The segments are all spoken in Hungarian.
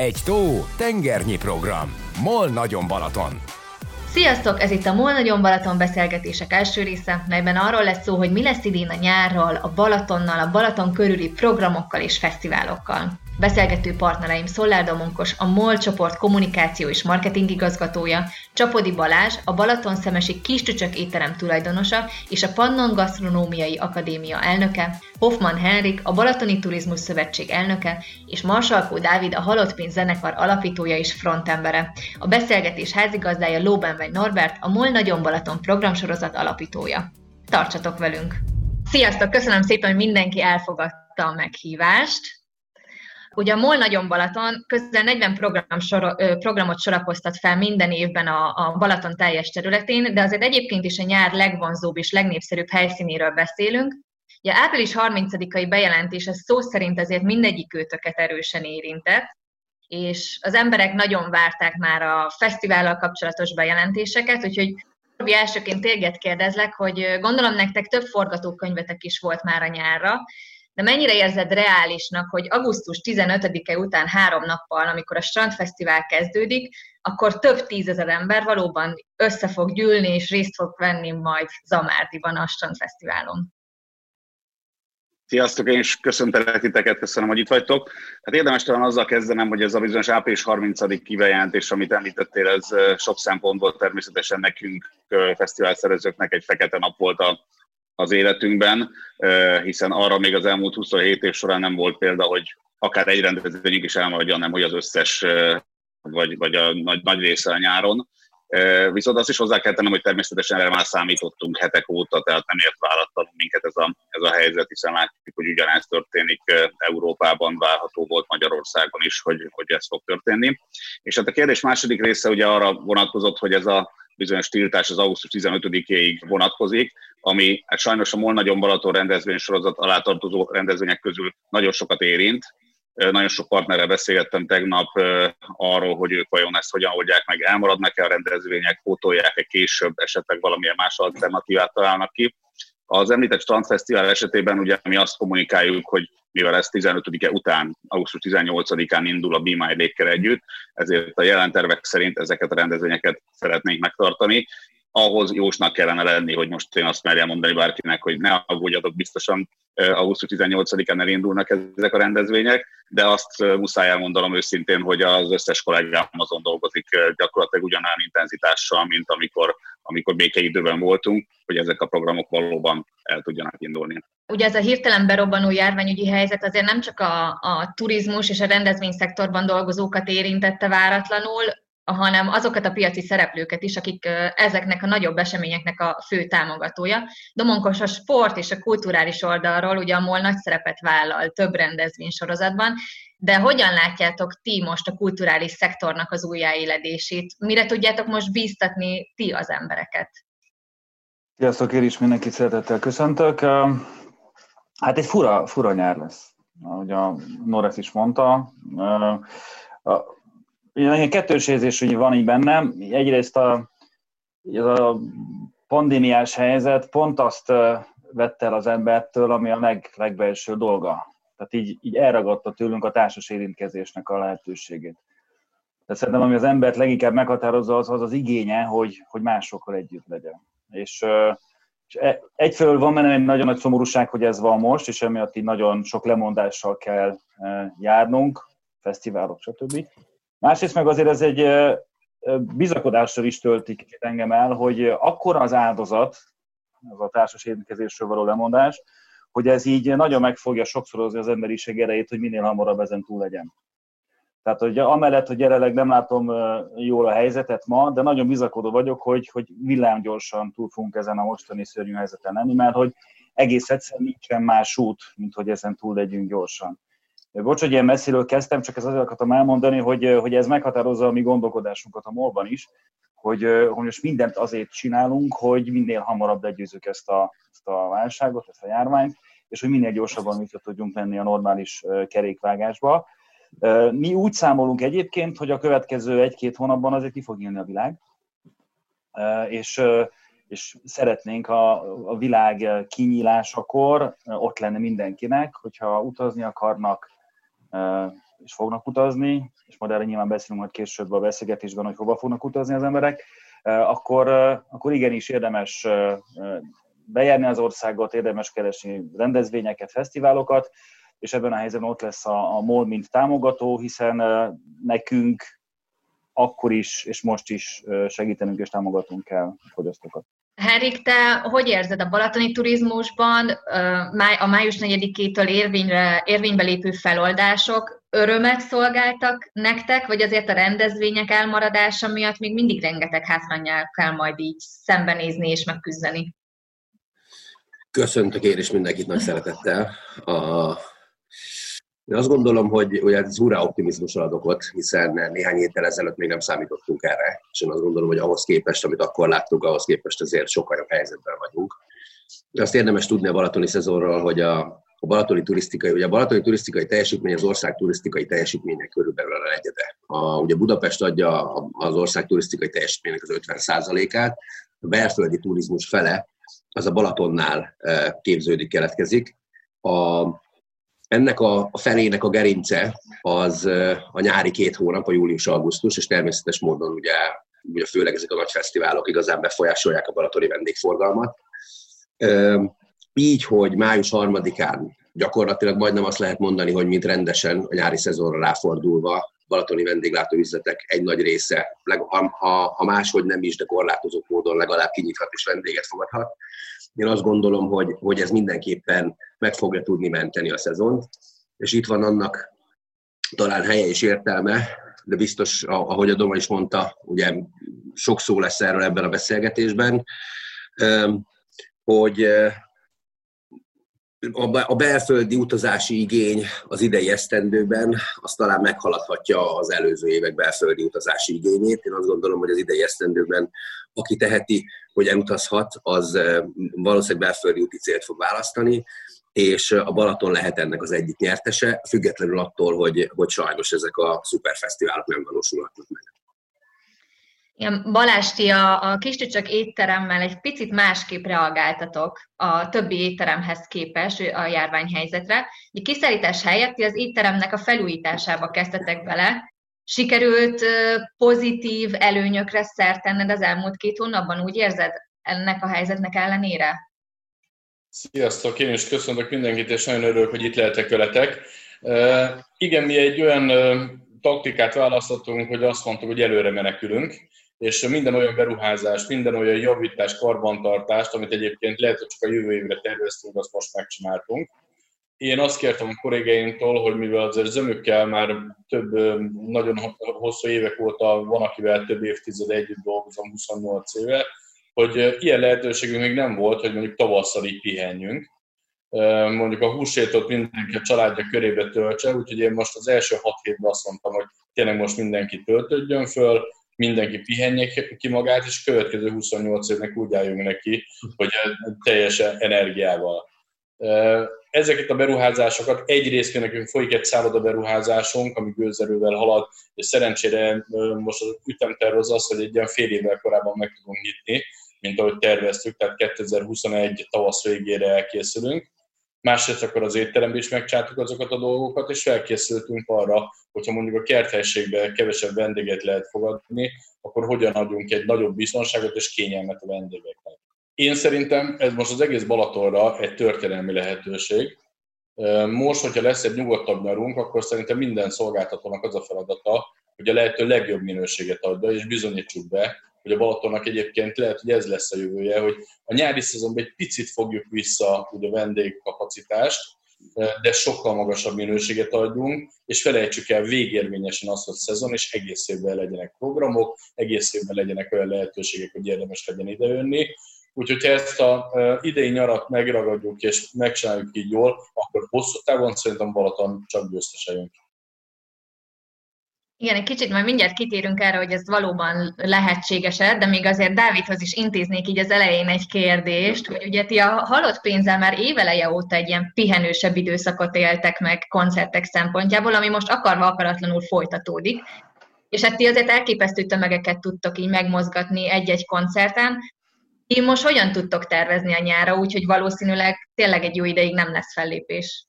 Egy tó, tengernyi program. MOL Nagyon Balaton. Sziasztok! Ez itt a MOL Nagyon Balaton beszélgetések első része, melyben arról lesz szó, hogy mi lesz idén a nyárral, a Balatonnal, a Balaton körüli programokkal és fesztiválokkal. Beszélgető partnereim Szollár Domonkos, a MOL csoport kommunikáció és marketing igazgatója, Csapodi Balázs, a Balaton Szemesi Kiscsücsök étterem tulajdonosa és a Pannon Gasztronómiai Akadémia elnöke, Hoffman Henrik, a Balatoni Turizmus Szövetség elnöke, és Marsalkó Dávid, a Halott Pénz zenekar alapítója és frontembere. A beszélgetés házigazdája Lóbenvegy Norbert, a MOL Nagyon Balaton programsorozat alapítója. Tartsatok velünk! Sziasztok! Köszönöm szépen, hogy mindenki elfogadta a meghívást. Ugye a MOL Nagyon Balaton közel 40 program sor, programot sorakoztat fel minden évben a, a Balaton teljes területén, de azért egyébként is a nyár legvonzóbb és legnépszerűbb helyszínéről beszélünk. Ugye április 30-ai bejelentés ez szó szerint azért mindegyik őtöket erősen érintett, és az emberek nagyon várták már a fesztivállal kapcsolatos bejelentéseket, úgyhogy Robi, elsőként téged kérdezlek, hogy gondolom nektek több forgatókönyvetek is volt már a nyárra, de mennyire érzed reálisnak, hogy augusztus 15-e után három nappal, amikor a Strandfesztivál kezdődik, akkor több tízezer ember valóban össze fog gyűlni és részt fog venni majd Zamárdiban a Strandfesztiválon? Sziasztok, én is köszöntelek titeket, köszönöm, hogy itt vagytok. Hát érdemes talán azzal kezdenem, hogy ez a bizonyos április 30 kibejelentés, amit említettél, ez sok szempontból természetesen nekünk, fesztivál szervezőknek egy fekete nap volt a az életünkben, hiszen arra még az elmúlt 27 év során nem volt példa, hogy akár egy rendezvényig is elmaradja, nem hogy az összes, vagy, vagy a nagy, nagy része a nyáron. Viszont azt is hozzá kell tennem, hogy természetesen erre már számítottunk hetek óta, tehát nem ért váratlanul minket ez a, ez a helyzet, hiszen látjuk, hogy ugyanez történik Európában, várható volt Magyarországon is, hogy, hogy ez fog történni. És hát a kérdés második része ugye arra vonatkozott, hogy ez a bizonyos tiltás az augusztus 15-éig vonatkozik, ami hát sajnos a MOL Nagyon Balaton rendezvény sorozat alá tartozó rendezvények közül nagyon sokat érint. Nagyon sok partnerrel beszélgettem tegnap arról, hogy ők vajon ezt hogyan oldják meg, elmaradnak-e a rendezvények, pótolják-e később, esetleg valamilyen más alternatívát találnak ki. Az említett Strandfesztivál esetében ugye mi azt kommunikáljuk, hogy mivel ez 15-e után, augusztus 18-án indul a Be My lake együtt, ezért a jelen tervek szerint ezeket a rendezvényeket szeretnénk megtartani. Ahhoz jósnak kellene lenni, hogy most én azt merjem mondani bárkinek, hogy ne aggódjatok, biztosan augusztus 18-án elindulnak ezek a rendezvények, de azt muszáj elmondanom őszintén, hogy az összes kollégám azon dolgozik gyakorlatilag ugyanolyan intenzitással, mint amikor, amikor békeidőben voltunk, hogy ezek a programok valóban el tudjanak indulni. Ugye ez a hirtelen berobbanó járványügyi helyzet azért nem csak a, a turizmus és a rendezvényszektorban dolgozókat érintette váratlanul, hanem azokat a piaci szereplőket is, akik ezeknek a nagyobb eseményeknek a fő támogatója. Domonkos a sport és a kulturális oldalról ugye a MOL nagy szerepet vállal több rendezvénysorozatban, de hogyan látjátok ti most a kulturális szektornak az újjáéledését? Mire tudjátok most bíztatni ti az embereket? Sziasztok, én is mindenkit szeretettel köszöntök. Hát egy fura, fura nyár lesz, ahogy a Norris is mondta. Ilyen kettős érzés hogy van így bennem. Egyrészt a, a pandémiás helyzet pont azt vette el az embertől, ami a leg, legbelső dolga. Tehát így, így elragadta tőlünk a társas érintkezésnek a lehetőségét. De szerintem, ami az embert leginkább meghatározza, az az, az igénye, hogy, hogy másokkal együtt legyen. És, és e, egyfelől van bennem egy nagyon nagy szomorúság, hogy ez van most, és emiatt így nagyon sok lemondással kell járnunk, fesztiválok, stb. Másrészt meg azért ez egy bizakodással is töltik engem el, hogy akkor az áldozat, az a társas érintkezésről való lemondás, hogy ez így nagyon meg fogja sokszorozni az emberiség erejét, hogy minél hamarabb ezen túl legyen. Tehát, hogy amellett, hogy jelenleg nem látom jól a helyzetet ma, de nagyon bizakodó vagyok, hogy, hogy villámgyorsan túl fogunk ezen a mostani szörnyű helyzeten lenni, mert hogy egész egyszerűen nincsen más út, mint hogy ezen túl legyünk gyorsan. Bocs, hogy ilyen messziről kezdtem, csak ez azért akartam elmondani, hogy, hogy ez meghatározza a mi gondolkodásunkat a molban is, hogy, hogy most mindent azért csinálunk, hogy minél hamarabb legyőzzük ezt a, ezt a válságot, ezt a járványt, és hogy minél gyorsabban vissza tudjunk menni a normális kerékvágásba. Mi úgy számolunk egyébként, hogy a következő egy-két hónapban azért ki fog élni a világ, és, és szeretnénk a, a világ kinyílásakor ott lenne mindenkinek, hogyha utazni akarnak, és fognak utazni, és majd erre nyilván beszélünk majd később a beszélgetésben, hogy hova fognak utazni az emberek, akkor, akkor igenis érdemes bejárni az országot, érdemes keresni rendezvényeket, fesztiválokat, és ebben a helyzetben ott lesz a, a MOL, mint támogató, hiszen nekünk akkor is, és most is segítenünk és támogatunk kell a fogyasztókat. Henrik, te hogy érzed a balatoni turizmusban a május 4-től érvényre, érvénybe lépő feloldások örömet szolgáltak nektek, vagy azért a rendezvények elmaradása miatt még mindig rengeteg hátrányjal kell majd így szembenézni és megküzdeni? Köszöntök én is mindenkit nagy szeretettel. A... Én azt gondolom, hogy, ez hurrá optimizmusra ad okot, hiszen néhány héttel ezelőtt még nem számítottunk erre, és én azt gondolom, hogy ahhoz képest, amit akkor láttuk, ahhoz képest azért sokkal jobb helyzetben vagyunk. De azt érdemes tudni a balatoni szezonról, hogy a, a balatoni turisztikai, ugye a balatoni turisztikai teljesítmény az ország turisztikai teljesítménynek körülbelül a negyede. A, ugye Budapest adja az ország turisztikai teljesítménynek az 50%-át, a belföldi turizmus fele az a Balatonnál képződik, keletkezik. A, ennek a, felének a gerince az a nyári két hónap, a július-augusztus, és természetes módon ugye, ugye főleg ezek a nagy fesztiválok igazán befolyásolják a balatoni vendégforgalmat. Így, hogy május harmadikán gyakorlatilag majdnem azt lehet mondani, hogy mint rendesen a nyári szezonra ráfordulva balatoni vendéglátóüzletek egy nagy része, ha, ha máshogy nem is, de korlátozott módon legalább kinyithat és vendéget fogadhat. Én azt gondolom, hogy, hogy ez mindenképpen meg fogja tudni menteni a szezont, és itt van annak talán helye és értelme, de biztos, ahogy a Doma is mondta, ugye sok szó lesz erről ebben a beszélgetésben, hogy a belföldi utazási igény az idei esztendőben az talán meghaladhatja az előző évek belföldi utazási igényét. Én azt gondolom, hogy az idei esztendőben aki teheti, hogy elutazhat, az valószínűleg belföldi úti célt fog választani, és a Balaton lehet ennek az egyik nyertese, függetlenül attól, hogy, hogy sajnos ezek a szuperfesztiválok nem valósulhatnak meg. Igen, Balázs, a, a Kistücsök étteremmel egy picit másképp reagáltatok a többi étteremhez képest a járványhelyzetre. A kiszállítás helyett ti az étteremnek a felújításába kezdtetek bele. Sikerült pozitív előnyökre szert tenned az elmúlt két hónapban, úgy érzed ennek a helyzetnek ellenére? Sziasztok, én is köszöntök mindenkit, és nagyon örülök, hogy itt lehetek veletek. Igen, mi egy olyan taktikát választottunk, hogy azt mondtuk, hogy előre menekülünk, és minden olyan beruházást, minden olyan javítást, karbantartást, amit egyébként lehet, hogy csak a jövő évre terveztünk, azt most megcsináltunk. Én azt kértem a kollégáimtól, hogy mivel azért zömükkel már több, nagyon hosszú évek óta van, akivel több évtized együtt dolgozom, 28 éve, hogy ilyen lehetőségünk még nem volt, hogy mondjuk tavasszal így pihenjünk. Mondjuk a húsvétot mindenki a családja körébe töltse, úgyhogy én most az első hat hétben azt mondtam, hogy tényleg most mindenki töltődjön föl, mindenki pihenje ki magát, és következő 28 évnek úgy álljunk neki, hogy teljes energiával. Ezeket a beruházásokat egyrészt nekünk folyik egy szálloda beruházásunk, ami gőzerővel halad, és szerencsére most az ütemterv az az, hogy egy ilyen fél évvel korábban meg tudunk nyitni, mint ahogy terveztük, tehát 2021 tavasz végére elkészülünk másrészt akkor az étteremben is megcsáltuk azokat a dolgokat, és felkészültünk arra, hogyha mondjuk a kerthelységben kevesebb vendéget lehet fogadni, akkor hogyan adjunk egy nagyobb biztonságot és kényelmet a vendégeknek. Én szerintem ez most az egész Balatonra egy történelmi lehetőség. Most, hogyha lesz egy nyugodtabb nyarunk, akkor szerintem minden szolgáltatónak az a feladata, hogy a lehető legjobb minőséget adja, és bizonyítsuk be, hogy a Balatonnak egyébként lehet, hogy ez lesz a jövője, hogy a nyári szezonban egy picit fogjuk vissza ugye a vendégkapacitást, de sokkal magasabb minőséget adjunk, és felejtsük el végérvényesen azt, hogy szezon, és egész évben legyenek programok, egész évben legyenek olyan lehetőségek, hogy érdemes legyen idejönni. Úgyhogy ha ezt a idei nyarat megragadjuk és megcsináljuk így jól, akkor hosszú távon szerintem Balaton csak győztesejünk. Igen, egy kicsit majd mindjárt kitérünk erre, hogy ez valóban lehetséges de még azért Dávidhoz is intéznék így az elején egy kérdést, hogy ugye ti a halott pénzzel már éveleje óta egy ilyen pihenősebb időszakot éltek meg koncertek szempontjából, ami most akarva akaratlanul folytatódik, és hát ti azért elképesztő tömegeket tudtok így megmozgatni egy-egy koncerten. Ti most hogyan tudtok tervezni a nyára, úgyhogy valószínűleg tényleg egy jó ideig nem lesz fellépés?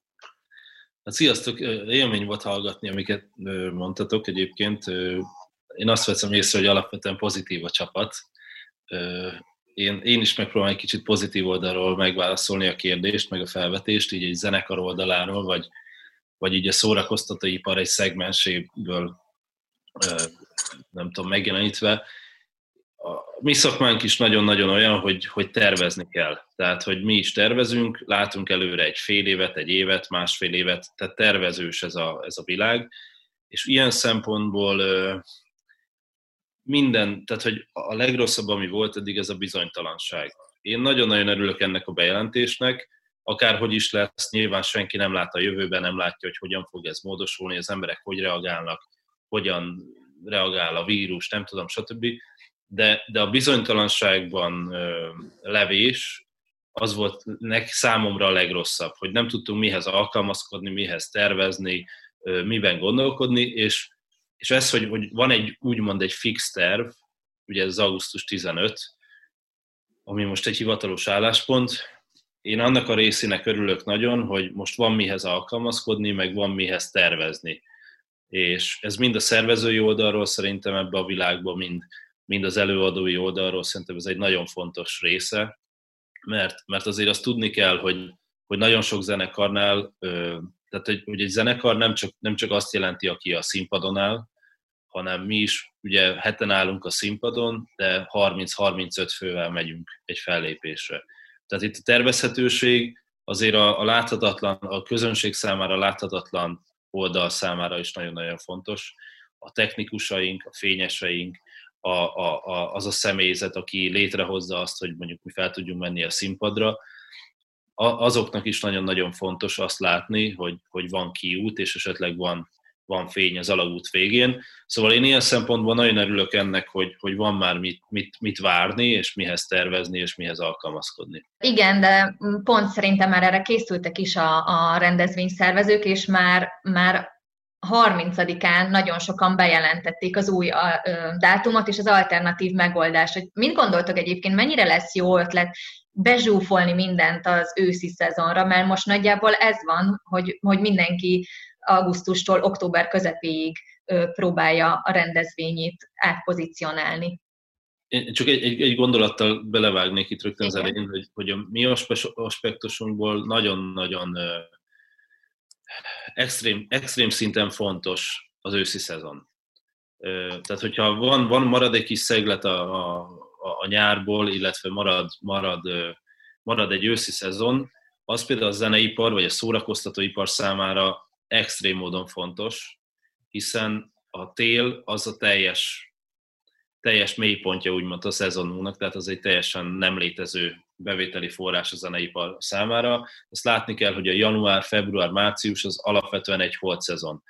Hát sziasztok, élmény volt hallgatni, amiket mondtatok egyébként. Én azt veszem észre, hogy alapvetően pozitív a csapat. Én, én is megpróbálom egy kicsit pozitív oldalról megválaszolni a kérdést, meg a felvetést, így egy zenekar oldaláról, vagy, vagy így a szórakoztatóipar egy szegmenséből nem tudom, megjelenítve mi szakmánk is nagyon-nagyon olyan, hogy, hogy tervezni kell. Tehát, hogy mi is tervezünk, látunk előre egy fél évet, egy évet, másfél évet, tehát tervezős ez a, ez a világ, és ilyen szempontból minden, tehát, hogy a legrosszabb, ami volt eddig, ez a bizonytalanság. Én nagyon-nagyon örülök ennek a bejelentésnek, akárhogy is lesz, nyilván senki nem lát a jövőben, nem látja, hogy hogyan fog ez módosulni, az emberek hogy reagálnak, hogyan reagál a vírus, nem tudom, stb de, de a bizonytalanságban levés az volt nek számomra a legrosszabb, hogy nem tudtunk mihez alkalmazkodni, mihez tervezni, miben gondolkodni, és, és ez, hogy, hogy van egy úgymond egy fix terv, ugye ez augusztus 15, ami most egy hivatalos álláspont, én annak a részének örülök nagyon, hogy most van mihez alkalmazkodni, meg van mihez tervezni. És ez mind a szervezői oldalról szerintem ebbe a világban, mind, mind az előadói oldalról szerintem ez egy nagyon fontos része, mert, mert azért azt tudni kell, hogy, hogy nagyon sok zenekarnál, tehát hogy, hogy egy zenekar nem csak, nem csak azt jelenti, aki a színpadon áll, hanem mi is ugye heten állunk a színpadon, de 30-35 fővel megyünk egy fellépésre. Tehát itt a tervezhetőség azért a, a láthatatlan, a közönség számára láthatatlan oldal számára is nagyon-nagyon fontos. A technikusaink, a fényeseink, a, a, a, az a személyzet, aki létrehozza azt, hogy mondjuk mi fel tudjunk menni a színpadra, a, azoknak is nagyon-nagyon fontos azt látni, hogy, hogy van kiút, és esetleg van, van fény az alagút végén. Szóval én ilyen szempontból nagyon örülök ennek, hogy, hogy van már mit, mit, mit várni, és mihez tervezni, és mihez alkalmazkodni. Igen, de pont szerintem már erre készültek is a, a rendezvényszervezők, és már, már 30-án nagyon sokan bejelentették az új dátumot és az alternatív megoldást. Hogy mit gondoltok egyébként, mennyire lesz jó ötlet bezsúfolni mindent az őszi szezonra, mert most nagyjából ez van, hogy, hogy mindenki augusztustól október közepéig próbálja a rendezvényét átpozícionálni. Én csak egy, egy, egy gondolattal belevágnék itt rögtön az elején, hogy, hogy a mi aspektusunkból nagyon-nagyon extrém, extrém szinten fontos az őszi szezon. Tehát, hogyha van, van marad egy kis szeglet a, a, a nyárból, illetve marad, marad, marad egy őszi szezon, az például a zeneipar vagy a szórakoztatóipar számára extrém módon fontos, hiszen a tél az a teljes teljes mélypontja úgymond a szezonunknak, tehát az egy teljesen nem létező bevételi forrás a zeneipar számára. Ezt látni kell, hogy a január, február, március az alapvetően egy holt szezon.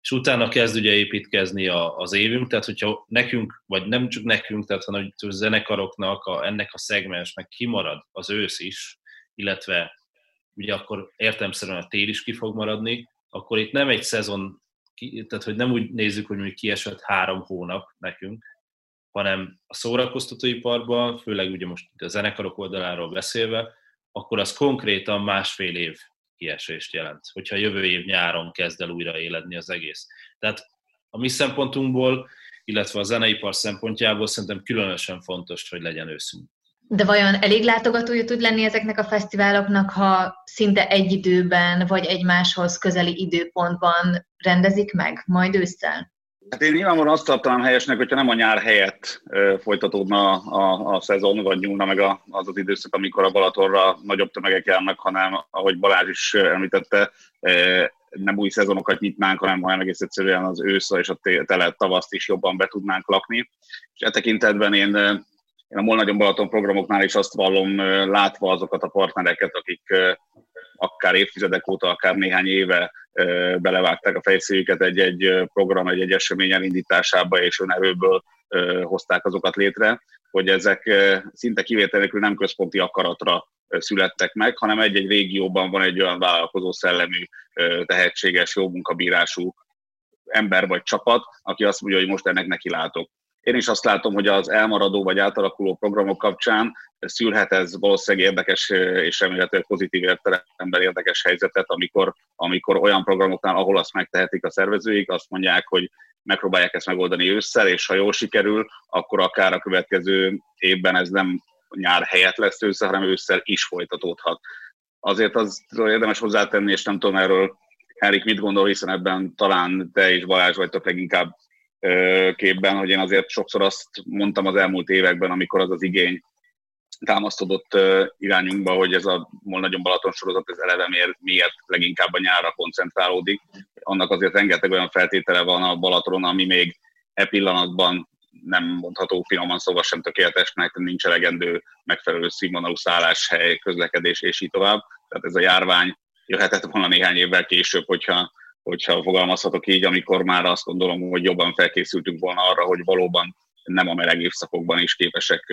És utána kezd ugye építkezni a, az évünk, tehát hogyha nekünk, vagy nem csak nekünk, tehát hanem a zenekaroknak, a, ennek a szegmensnek kimarad az ősz is, illetve ugye akkor értelmszerűen a tél is ki fog maradni, akkor itt nem egy szezon, tehát hogy nem úgy nézzük, hogy mi kiesett három hónap nekünk, hanem a szórakoztatóiparban, főleg ugye most a zenekarok oldaláról beszélve, akkor az konkrétan másfél év kiesést jelent, hogyha jövő év nyáron kezd el újra éledni az egész. Tehát a mi szempontunkból, illetve a zeneipar szempontjából szerintem különösen fontos, hogy legyen őszünk. De vajon elég látogatója tud lenni ezeknek a fesztiváloknak, ha szinte egy időben vagy egymáshoz közeli időpontban rendezik meg, majd ősszel? Hát én nyilvánvalóan azt tartanám helyesnek, hogyha nem a nyár helyett folytatódna a, a, a szezon, vagy nyúlna meg a, az az időszak, amikor a Balatonra nagyobb tömegek járnak, hanem, ahogy Balázs is említette, nem új szezonokat nyitnánk, hanem, hanem egész egyszerűen az ősz és a tele tavaszt is jobban be tudnánk lakni. És e tekintetben én, én a Mol Nagyon Balaton programoknál is azt vallom, látva azokat a partnereket, akik akár évtizedek óta, akár néhány éve belevágták a fejszéjüket egy-egy program, egy-egy esemény elindításába, és önerőből hozták azokat létre, hogy ezek szinte kivételekül nem központi akaratra születtek meg, hanem egy-egy régióban van egy olyan vállalkozó szellemű, tehetséges, jó munkabírású ember vagy csapat, aki azt mondja, hogy most ennek neki látok. Én is azt látom, hogy az elmaradó vagy átalakuló programok kapcsán szülhet ez valószínűleg érdekes és remélhetőleg pozitív értelemben érdekes helyzetet, amikor, amikor olyan programoknál, ahol azt megtehetik a szervezőik, azt mondják, hogy megpróbálják ezt megoldani ősszel, és ha jól sikerül, akkor akár a következő évben ez nem nyár helyett lesz ősszel, hanem ősszel is folytatódhat. Azért az érdemes hozzátenni, és nem tudom erről Henrik mit gondol, hiszen ebben talán te és Balázs vagytok leginkább képben, hogy én azért sokszor azt mondtam az elmúlt években, amikor az az igény támasztodott irányunkba, hogy ez a nagyon Balaton sorozat, ez eleve miért, miért leginkább a nyárra koncentrálódik. Annak azért rengeteg olyan feltétele van a Balatonon, ami még e pillanatban nem mondható finoman szóval sem tökéletesnek, nincs elegendő megfelelő színvonalú szálláshely, közlekedés és így tovább. Tehát ez a járvány jöhetett volna néhány évvel később, hogyha, hogyha fogalmazhatok így, amikor már azt gondolom, hogy jobban felkészültünk volna arra, hogy valóban nem a meleg évszakokban is képesek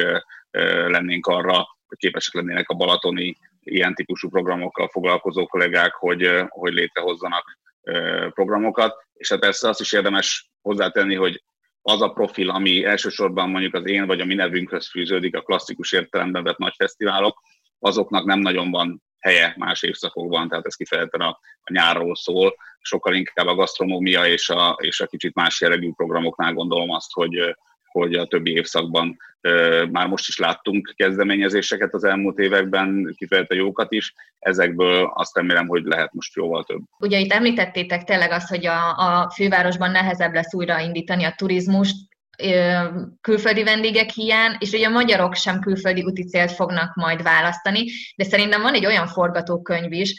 lennénk arra, képesek lennének a balatoni ilyen típusú programokkal foglalkozó kollégák, hogy, hogy létrehozzanak programokat. És hát persze azt is érdemes hozzátenni, hogy az a profil, ami elsősorban mondjuk az én vagy a mi nevünkhöz fűződik, a klasszikus értelemben vett nagy fesztiválok, azoknak nem nagyon van helye más évszakokban, tehát ez kifejezetten a, a nyárról szól, sokkal inkább a gasztronómia és a, és a kicsit más jellegű programoknál gondolom azt, hogy, hogy a többi évszakban már most is láttunk kezdeményezéseket az elmúlt években, kifejezetten jókat is, ezekből azt remélem, hogy lehet most jóval több. Ugye itt említettétek tényleg azt, hogy a, a fővárosban nehezebb lesz újraindítani a turizmust, külföldi vendégek hiány, és ugye a magyarok sem külföldi úti célt fognak majd választani, de szerintem van egy olyan forgatókönyv is,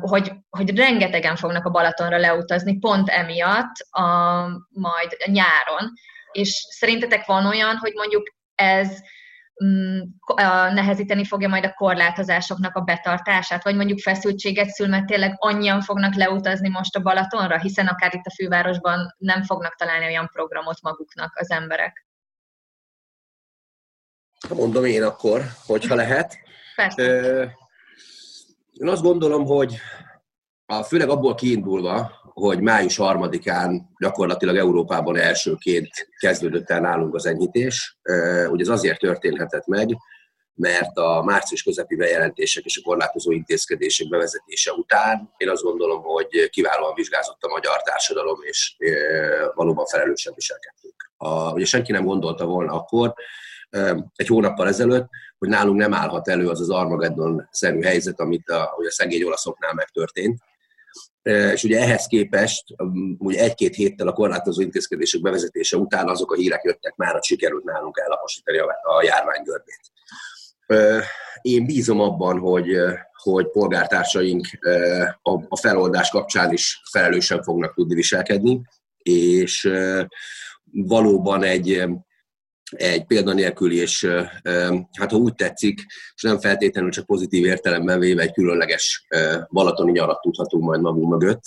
hogy, hogy rengetegen fognak a Balatonra leutazni pont emiatt a, majd a nyáron, és szerintetek van olyan, hogy mondjuk ez nehezíteni fogja majd a korlátozásoknak a betartását, vagy mondjuk feszültséget szül, mert tényleg annyian fognak leutazni most a Balatonra, hiszen akár itt a fővárosban nem fognak találni olyan programot maguknak az emberek. Mondom én akkor, hogyha lehet. Persze. Én azt gondolom, hogy a, főleg abból kiindulva, hogy május harmadikán gyakorlatilag Európában elsőként kezdődött el nálunk az enyhítés. Ugye ez azért történhetett meg, mert a március közepi bejelentések és a korlátozó intézkedések bevezetése után én azt gondolom, hogy kiválóan vizsgázott a magyar társadalom, és valóban felelősen viselkedtünk. A, ugye senki nem gondolta volna akkor, egy hónappal ezelőtt, hogy nálunk nem állhat elő az az Armageddon-szerű helyzet, amit a, hogy a szegény olaszoknál megtörtént, és ugye ehhez képest, ugye egy-két héttel a korlátozó intézkedések bevezetése után azok a hírek jöttek már, hogy sikerült nálunk ellaposítani a járvány. Én bízom abban, hogy, hogy polgártársaink a feloldás kapcsán is felelősen fognak tudni viselkedni, és valóban egy, egy példanélküli, és hát ha úgy tetszik, és nem feltétlenül csak pozitív értelemben véve egy különleges balatoni nyarat tudhatunk majd magunk mögött.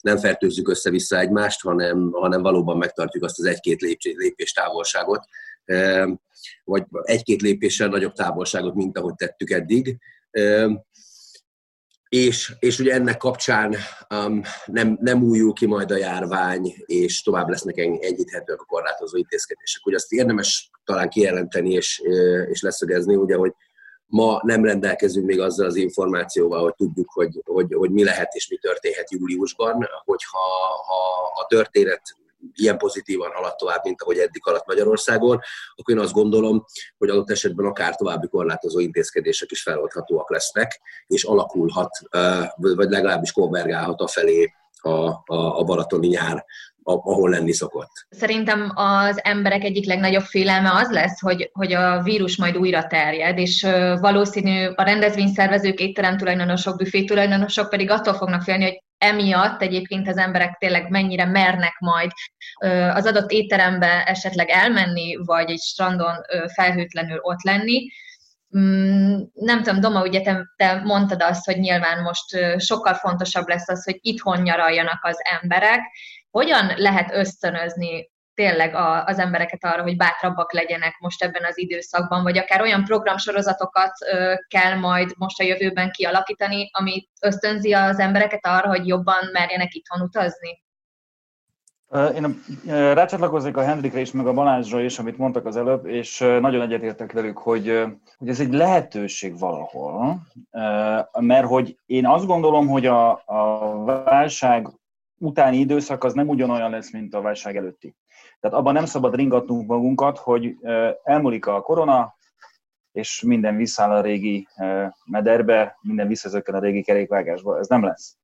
Nem fertőzzük össze-vissza egymást, hanem, hanem valóban megtartjuk azt az egy-két lépés távolságot, vagy egy-két lépéssel nagyobb távolságot, mint ahogy tettük eddig és, és ugye ennek kapcsán um, nem, nem újul ki majd a járvány, és tovább lesznek egyíthetőek a korlátozó intézkedések. Ugye azt érdemes talán kijelenteni és, és leszögezni, ugye, hogy ma nem rendelkezünk még azzal az információval, hogy tudjuk, hogy, hogy, hogy mi lehet és mi történhet júliusban, hogyha ha a történet ilyen pozitívan halad tovább, mint ahogy eddig haladt Magyarországon, akkor én azt gondolom, hogy adott esetben akár további korlátozó intézkedések is feloldhatóak lesznek, és alakulhat, vagy legalábbis konvergálhat felé a, a, a balatoni nyár, ahol lenni szokott. Szerintem az emberek egyik legnagyobb félelme az lesz, hogy, hogy a vírus majd újra terjed, és valószínű a rendezvényszervezők, étterem tulajdonosok, büfé tulajdonosok pedig attól fognak félni, hogy emiatt egyébként az emberek tényleg mennyire mernek majd az adott étterembe esetleg elmenni, vagy egy strandon felhőtlenül ott lenni. Mm, nem tudom, Doma, ugye te, te mondtad azt, hogy nyilván most sokkal fontosabb lesz az, hogy itthon nyaraljanak az emberek. Hogyan lehet ösztönözni tényleg a, az embereket arra, hogy bátrabbak legyenek most ebben az időszakban, vagy akár olyan programsorozatokat ö, kell majd most a jövőben kialakítani, ami ösztönzi az embereket arra, hogy jobban merjenek itthon utazni? Én rácsatlakoznék a Hendrikre is, meg a Balázsra is, amit mondtak az előbb, és nagyon egyetértek velük, hogy, hogy ez egy lehetőség valahol, mert hogy én azt gondolom, hogy a, a válság utáni időszak az nem ugyanolyan lesz, mint a válság előtti. Tehát abban nem szabad ringatnunk magunkat, hogy elmúlik a korona, és minden visszáll a régi mederbe, minden visszazökken a régi kerékvágásba. Ez nem lesz.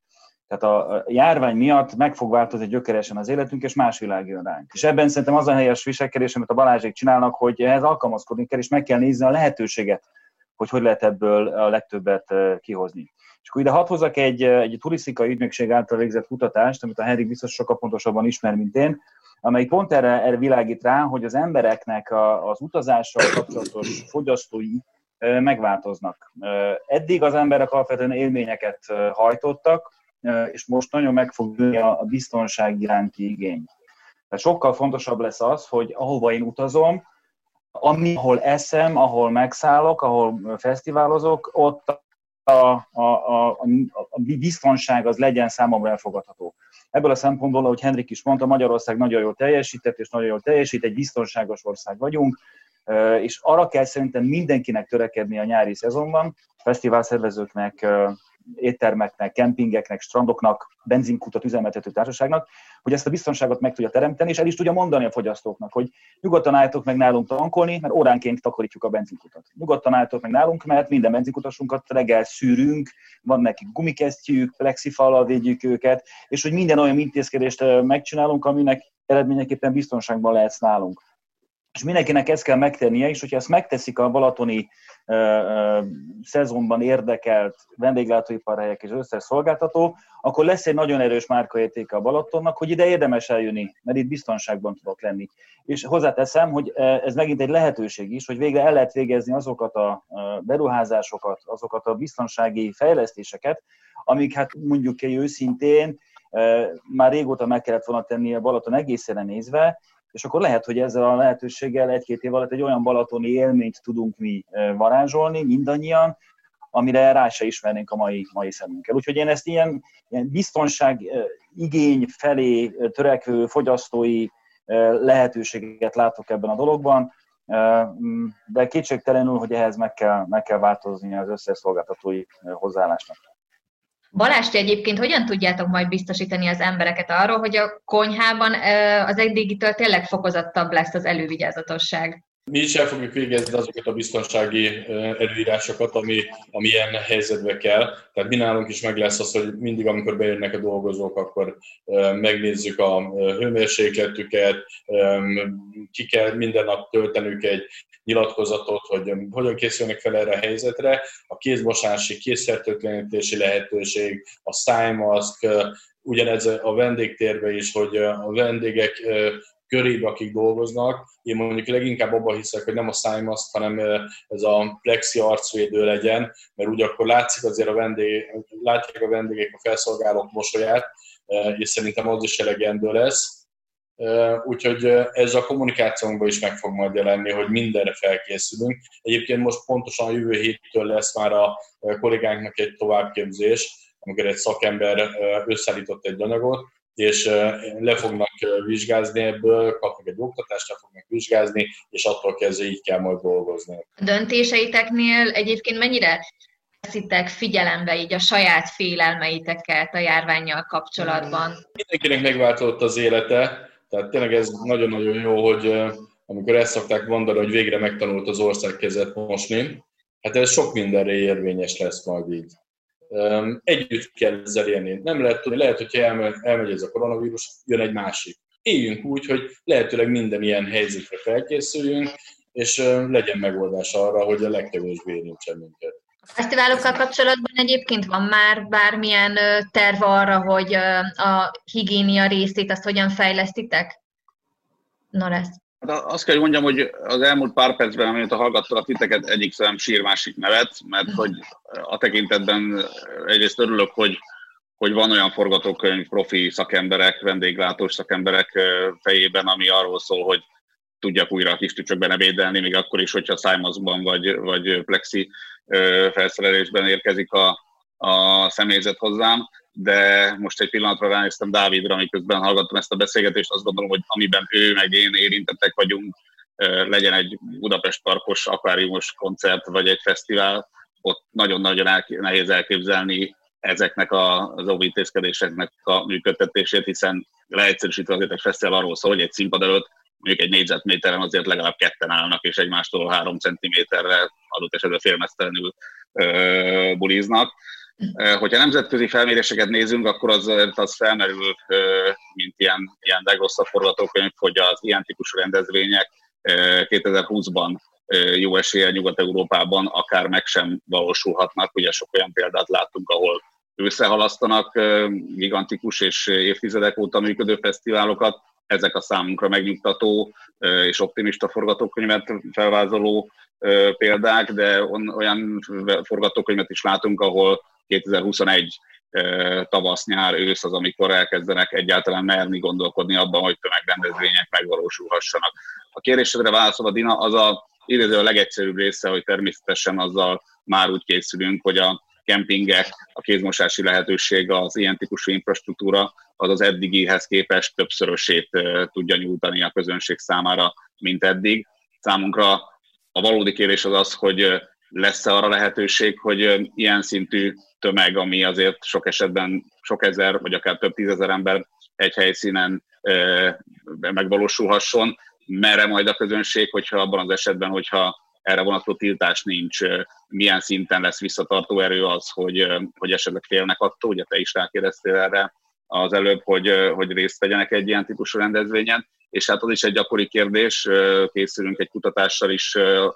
Tehát a járvány miatt meg fog változni gyökeresen az életünk, és más világ jön ránk. És ebben szerintem az a helyes viselkedés, amit a Balázsék csinálnak, hogy ehhez alkalmazkodni kell, és meg kell nézni a lehetőséget, hogy hogy lehet ebből a legtöbbet kihozni. És akkor ide hadd hozzak egy, egy turisztikai ügynökség által végzett kutatást, amit a Henrik biztos sokkal pontosabban ismer, mint én, amely pont erre, erre világít rá, hogy az embereknek a, az utazással kapcsolatos fogyasztói megváltoznak. Eddig az emberek alapvetően élményeket hajtottak, és most nagyon meg fog a biztonság iránti igény. Tehát sokkal fontosabb lesz az, hogy ahova én utazom, ami, ahol eszem, ahol megszállok, ahol fesztiválozok, ott a, a, a, a biztonság az legyen számomra elfogadható. Ebből a szempontból, ahogy Henrik is mondta, Magyarország nagyon jól teljesített, és nagyon jól teljesít, egy biztonságos ország vagyunk, és arra kell szerintem mindenkinek törekedni a nyári szezonban, fesztiválszervezőknek, éttermeknek, kempingeknek, strandoknak, benzinkutat üzemeltető társaságnak, hogy ezt a biztonságot meg tudja teremteni, és el is tudja mondani a fogyasztóknak, hogy nyugodtan álltok meg nálunk tankolni, mert óránként takarítjuk a benzinkutat. Nyugodtan álltok meg nálunk, mert minden benzinkutasunkat reggel szűrünk, van nekik gumikesztyűk, plexifallal védjük őket, és hogy minden olyan intézkedést megcsinálunk, aminek eredményeképpen biztonságban lehetsz nálunk. És mindenkinek ezt kell megtennie, és hogyha ezt megteszik a balatoni ö, ö, szezonban érdekelt vendéglátóiparhelyek és összes szolgáltató, akkor lesz egy nagyon erős márkaértéke a Balatonnak, hogy ide érdemes eljönni, mert itt biztonságban tudok lenni. És hozzáteszem, hogy ez megint egy lehetőség is, hogy végre el lehet végezni azokat a beruházásokat, azokat a biztonsági fejlesztéseket, amik hát mondjuk egy őszintén már régóta meg kellett volna tenni a Balaton egészére nézve, és akkor lehet, hogy ezzel a lehetőséggel egy-két év alatt egy olyan balatoni élményt tudunk mi varázsolni, mindannyian, amire rá se ismernénk a mai, mai szemünkkel. Úgyhogy én ezt ilyen, ilyen biztonság igény felé törekvő fogyasztói lehetőséget látok ebben a dologban, de kétségtelenül, hogy ehhez meg kell, meg kell változni az összes szolgáltatói hozzáállásnak. Balázs, ti egyébként hogyan tudjátok majd biztosítani az embereket arról, hogy a konyhában az eddigitől tényleg fokozottabb lesz az elővigyázatosság? Mi is el fogjuk végezni azokat a biztonsági előírásokat, ami, ami ilyen helyzetbe kell. Tehát mi nálunk is meg lesz az, hogy mindig, amikor bejönnek a dolgozók, akkor megnézzük a hőmérsékletüket, ki kell minden nap töltenünk egy nyilatkozatot, hogy hogyan készülnek fel erre a helyzetre. A kézmosási, készfertőtlenítési lehetőség, a szájmaszk, ugyanez a vendégtérbe is, hogy a vendégek körébe, akik dolgoznak. Én mondjuk leginkább abban hiszek, hogy nem a szájmaszk, hanem ez a plexi arcvédő legyen, mert úgy akkor látszik azért a vendég, látják a vendégek a felszolgálók mosolyát, és szerintem az is elegendő lesz. Úgyhogy ez a kommunikációnkban is meg fog majd jelenni, hogy mindenre felkészülünk. Egyébként most pontosan jövő héttől lesz már a kollégánknak egy továbbképzés, amikor egy szakember összeállított egy anyagot, és le fognak vizsgázni ebből, kapnak egy oktatást, le fognak vizsgázni, és attól kezdve így kell majd dolgozni. A döntéseiteknél egyébként mennyire veszitek figyelembe így a saját félelmeiteket a járványjal kapcsolatban? Mindenkinek megváltozott az élete, tehát tényleg ez nagyon-nagyon jó, hogy amikor ezt szokták mondani, hogy végre megtanult az ország kezet mosni, hát ez sok mindenre érvényes lesz majd így együtt kell ezzel élni. Nem lehet tudni, lehet, hogyha elmegy, ez a koronavírus, jön egy másik. Éljünk úgy, hogy lehetőleg minden ilyen helyzetre felkészüljünk, és legyen megoldás arra, hogy a legkevésbé érintsen minket. A fesztiválokkal kapcsolatban egyébként van már bármilyen terv arra, hogy a higiénia részét azt hogyan fejlesztitek? Na lesz. Hát azt kell, hogy mondjam, hogy az elmúlt pár percben, amit a hallgattalak titeket, egyik szem sír, másik nevet, mert hogy a tekintetben egyrészt örülök, hogy, hogy van olyan forgatókönyv profi szakemberek, vendéglátós szakemberek fejében, ami arról szól, hogy tudjak újra a kis tücsökben védelni, még akkor is, hogyha szájmazban vagy, vagy plexi felszerelésben érkezik a, a személyzet hozzám, de most egy pillanatra ránéztem Dávidra, miközben hallgattam ezt a beszélgetést, azt gondolom, hogy amiben ő meg én érintettek vagyunk, legyen egy Budapest parkos akváriumos koncert, vagy egy fesztivál, ott nagyon-nagyon nehéz elképzelni ezeknek az óvintézkedéseknek a működtetését, hiszen leegyszerűsítve azért egy fesztivál arról szól, hogy egy színpad előtt mondjuk egy négyzetméteren azért legalább ketten állnak, és egymástól három centiméterre adott esetben félmeztelenül buliznak. Hogyha nemzetközi felméréseket nézünk, akkor az, az felmerül, mint ilyen, ilyen legrosszabb forgatókönyv, hogy az ilyen típusú rendezvények 2020-ban jó esélye Nyugat-Európában akár meg sem valósulhatnak. Ugye sok olyan példát láttunk, ahol összehalasztanak gigantikus és évtizedek óta működő fesztiválokat. Ezek a számunkra megnyugtató és optimista forgatókönyvet felvázoló példák, de olyan forgatókönyvet is látunk, ahol 2021 tavasz, nyár, ősz az, amikor elkezdenek egyáltalán merni gondolkodni abban, hogy tömegrendezvények megvalósulhassanak. A kérdésedre válaszolva, Dina, az a, a legegyszerűbb része, hogy természetesen azzal már úgy készülünk, hogy a kempingek, a kézmosási lehetőség, az ilyen típusú infrastruktúra, az az eddigihez képest többszörösét tudja nyújtani a közönség számára, mint eddig. Számunkra a valódi kérdés az az, hogy lesz-e arra lehetőség, hogy ilyen szintű tömeg, ami azért sok esetben sok ezer, vagy akár több tízezer ember egy helyszínen megvalósulhasson, merre majd a közönség, hogyha abban az esetben, hogyha erre vonatkozó tiltás nincs, milyen szinten lesz visszatartó erő az, hogy, hogy esetleg félnek attól, ugye te is rákérdeztél erre az előbb, hogy, hogy részt vegyenek egy ilyen típusú rendezvényen, és hát az is egy gyakori kérdés, készülünk egy kutatással is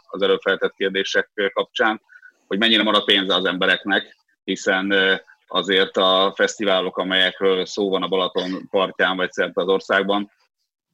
az előbb feltett kérdések kapcsán, hogy mennyire marad pénze az embereknek, hiszen azért a fesztiválok, amelyekről szó van a Balaton partján vagy szerte az országban,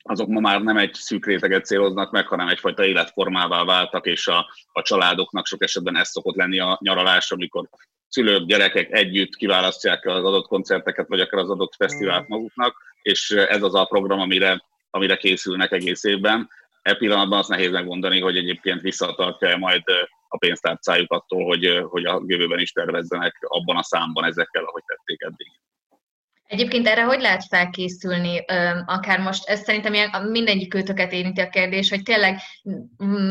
azok ma már nem egy szűk réteget céloznak meg, hanem egyfajta életformává váltak, és a, a családoknak sok esetben ez szokott lenni a nyaralás, amikor szülők, gyerekek együtt kiválasztják az adott koncerteket, vagy akár az adott fesztivált maguknak, és ez az a program, amire, amire készülnek egész évben. E pillanatban azt nehéz megmondani, hogy egyébként visszatartja majd a pénztárcájuk attól, hogy, hogy a jövőben is tervezzenek abban a számban ezekkel, ahogy tették eddig. Egyébként erre hogy lehet felkészülni, akár most, ez szerintem mindegyik őtöket érinti a kérdés, hogy tényleg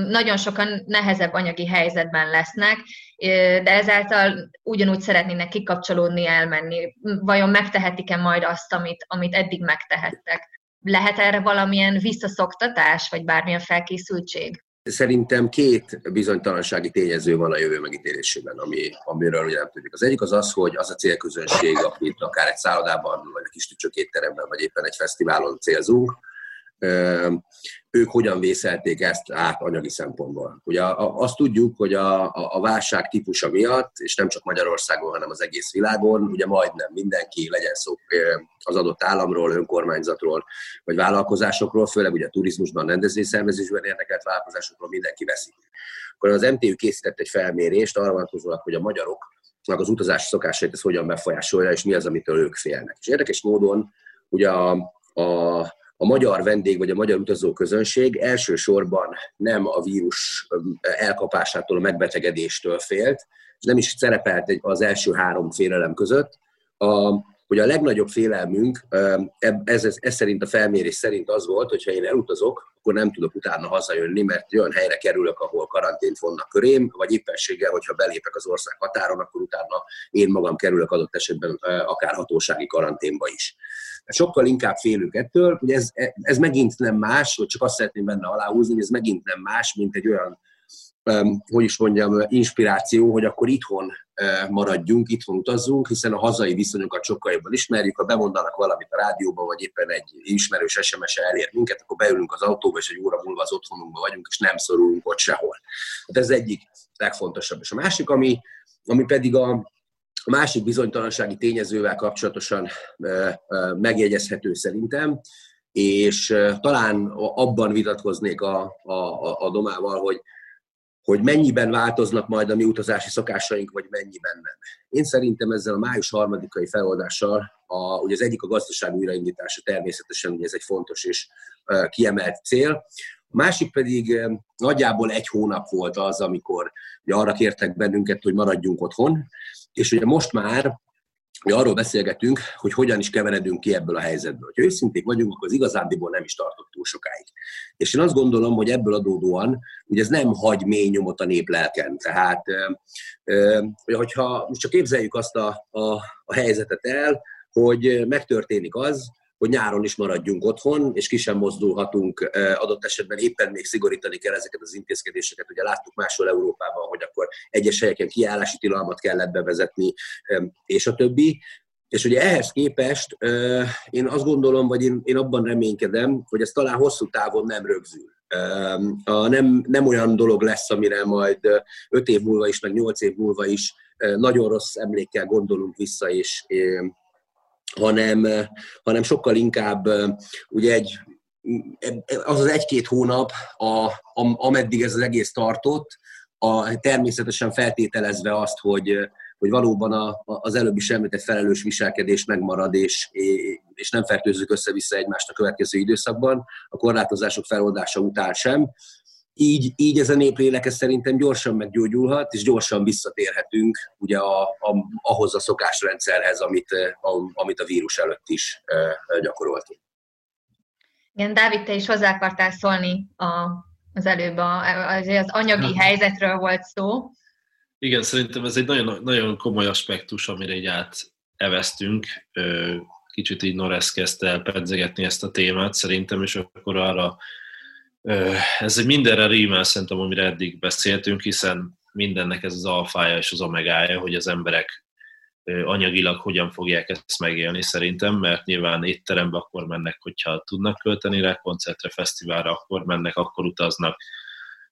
nagyon sokan nehezebb anyagi helyzetben lesznek, de ezáltal ugyanúgy szeretnének kikapcsolódni, elmenni. Vajon megtehetik-e majd azt, amit, amit eddig megtehettek? Lehet erre valamilyen visszaszoktatás, vagy bármilyen felkészültség? Szerintem két bizonytalansági tényező van a jövő megítélésében, ami, amiről ugye nem tudjuk. Az egyik az az, hogy az a célközönség, akit akár egy szállodában, vagy egy kis tücsök étteremben, vagy éppen egy fesztiválon célzunk, ők hogyan vészelték ezt át anyagi szempontból. Ugye azt tudjuk, hogy a, a, válság típusa miatt, és nem csak Magyarországon, hanem az egész világon, ugye majdnem mindenki, legyen szó az adott államról, önkormányzatról, vagy vállalkozásokról, főleg ugye a turizmusban, rendezvényszervezésben érdekelt vállalkozásokról mindenki veszik. Akkor az MTU készített egy felmérést arra vonatkozóan, hogy a magyarok az utazási szokásait ez hogyan befolyásolja, és mi az, amitől ők félnek. És érdekes módon ugye a, a a magyar vendég vagy a magyar utazó közönség elsősorban nem a vírus elkapásától, a megbetegedéstől félt, és nem is szerepelt az első három félelem között. A, hogy a legnagyobb félelmünk, ez, ez, ez szerint a felmérés szerint az volt, hogy ha én elutazok, akkor nem tudok utána hazajönni, mert olyan helyre kerülök, ahol karantént vonnak körém, vagy éppenséggel, hogyha belépek az ország határon, akkor utána én magam kerülök adott esetben akár hatósági karanténba is. Sokkal inkább félünk ettől, hogy ez, ez megint nem más, hogy csak azt szeretném benne aláhúzni, ez megint nem más, mint egy olyan hogy is mondjam, inspiráció, hogy akkor itthon maradjunk, itthon utazzunk, hiszen a hazai viszonyokat sokkal jobban ismerjük, ha bemondanak valamit a rádióban, vagy éppen egy ismerős SMS-e elér minket, akkor beülünk az autóba, és egy óra múlva az otthonunkban vagyunk, és nem szorulunk ott sehol. Hát ez egyik legfontosabb. És a másik, ami, ami pedig a, a másik bizonytalansági tényezővel kapcsolatosan megjegyezhető szerintem, és talán abban vitatkoznék a, a, a domával, hogy hogy mennyiben változnak majd a mi utazási szokásaink, vagy mennyiben nem. Én szerintem ezzel a május harmadikai feloldással, a, ugye az egyik a gazdaság újraindítása természetesen, ugye ez egy fontos és kiemelt cél. A másik pedig nagyjából egy hónap volt az, amikor ugye arra kértek bennünket, hogy maradjunk otthon, és ugye most már mi arról beszélgetünk, hogy hogyan is keveredünk ki ebből a helyzetből. Ha őszinték vagyunk, akkor az igazándiból nem is tartott túl sokáig. És én azt gondolom, hogy ebből adódóan, hogy ez nem hagy mély nyomot a nép lelken. Tehát, hogyha most csak képzeljük azt a, a, a helyzetet el, hogy megtörténik az, hogy nyáron is maradjunk otthon, és ki sem mozdulhatunk, adott esetben éppen még szigorítani kell ezeket az intézkedéseket. Ugye láttuk máshol Európában, hogy akkor egyes helyeken kiállási tilalmat kellett bevezetni, és a többi. És ugye ehhez képest én azt gondolom, vagy én, abban reménykedem, hogy ez talán hosszú távon nem rögzül. Nem, nem olyan dolog lesz, amire majd öt év múlva is, meg nyolc év múlva is nagyon rossz emlékkel gondolunk vissza, és, hanem, hanem sokkal inkább ugye egy, az az egy-két hónap, a, ameddig ez az egész tartott, a, természetesen feltételezve azt, hogy, hogy valóban a, az előbbi semmit egy felelős viselkedés megmarad, és, és nem fertőzzük össze-vissza egymást a következő időszakban, a korlátozások feloldása után sem, így, így ez a néplélek ez szerintem gyorsan meggyógyulhat, és gyorsan visszatérhetünk ugye a, a, ahhoz a szokásrendszerhez, amit a, amit a vírus előtt is gyakoroltunk. Igen, Dávid, te is hozzá akartál szólni a, az előbb, a, az, az anyagi helyzetről volt szó. Igen, szerintem ez egy nagyon, nagyon komoly aspektus, amire így áteveztünk. Kicsit így Noresz kezdte el pedzegetni ezt a témát szerintem, és akkor arra ez egy mindenre rímel szerintem, amire eddig beszéltünk, hiszen mindennek ez az alfája és az omegája, hogy az emberek anyagilag hogyan fogják ezt megélni szerintem, mert nyilván étterembe akkor mennek, hogyha tudnak költeni rá, koncertre, fesztiválra akkor mennek, akkor utaznak,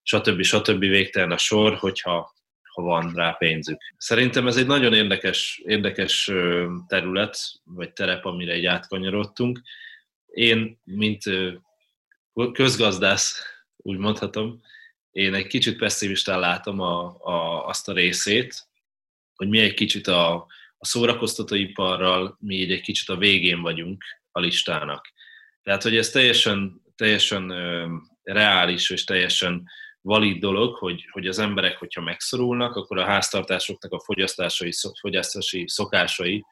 stb. stb. végtelen a sor, hogyha ha van rá pénzük. Szerintem ez egy nagyon érdekes, érdekes terület, vagy terep, amire egy átkanyarodtunk. Én, mint közgazdász, úgy mondhatom, én egy kicsit pessimistán látom a, a, azt a részét, hogy mi egy kicsit a, a szórakoztatóiparral, mi így egy kicsit a végén vagyunk a listának. Tehát, hogy ez teljesen, teljesen ö, reális és teljesen valid dolog, hogy, hogy az emberek, hogyha megszorulnak, akkor a háztartásoknak a fogyasztásai, fogyasztási szokásai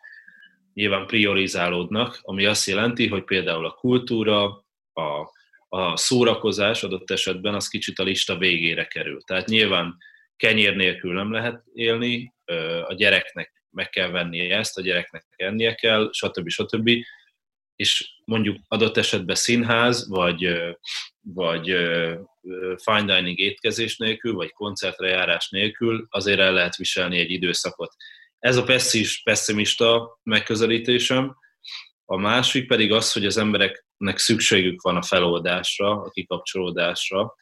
nyilván priorizálódnak, ami azt jelenti, hogy például a kultúra, a a szórakozás adott esetben az kicsit a lista végére kerül. Tehát nyilván kenyér nélkül nem lehet élni, a gyereknek meg kell vennie ezt, a gyereknek ennie kell, stb. stb. És mondjuk adott esetben színház, vagy, vagy fine dining étkezés nélkül, vagy koncertre járás nélkül azért el lehet viselni egy időszakot. Ez a pessimista megközelítésem. A másik pedig az, hogy az emberek nek szükségük van a feloldásra, a kikapcsolódásra,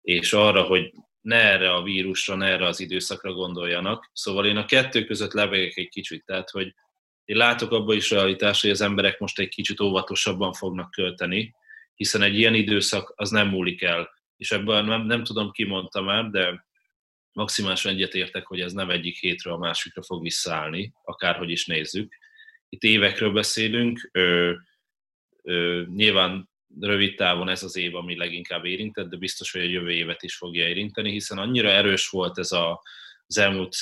és arra, hogy ne erre a vírusra, ne erre az időszakra gondoljanak. Szóval én a kettő között levegek egy kicsit, tehát hogy én látok abban is realitást, hogy az emberek most egy kicsit óvatosabban fognak költeni, hiszen egy ilyen időszak az nem múlik el. És ebben nem, nem tudom, ki mondta már, de maximálisan egyetértek, hogy ez nem egyik hétről a másikra fog visszaállni, akárhogy is nézzük. Itt évekről beszélünk, Nyilván rövid távon ez az év, ami leginkább érintett, de biztos, hogy a jövő évet is fogja érinteni, hiszen annyira erős volt ez a, az elmúlt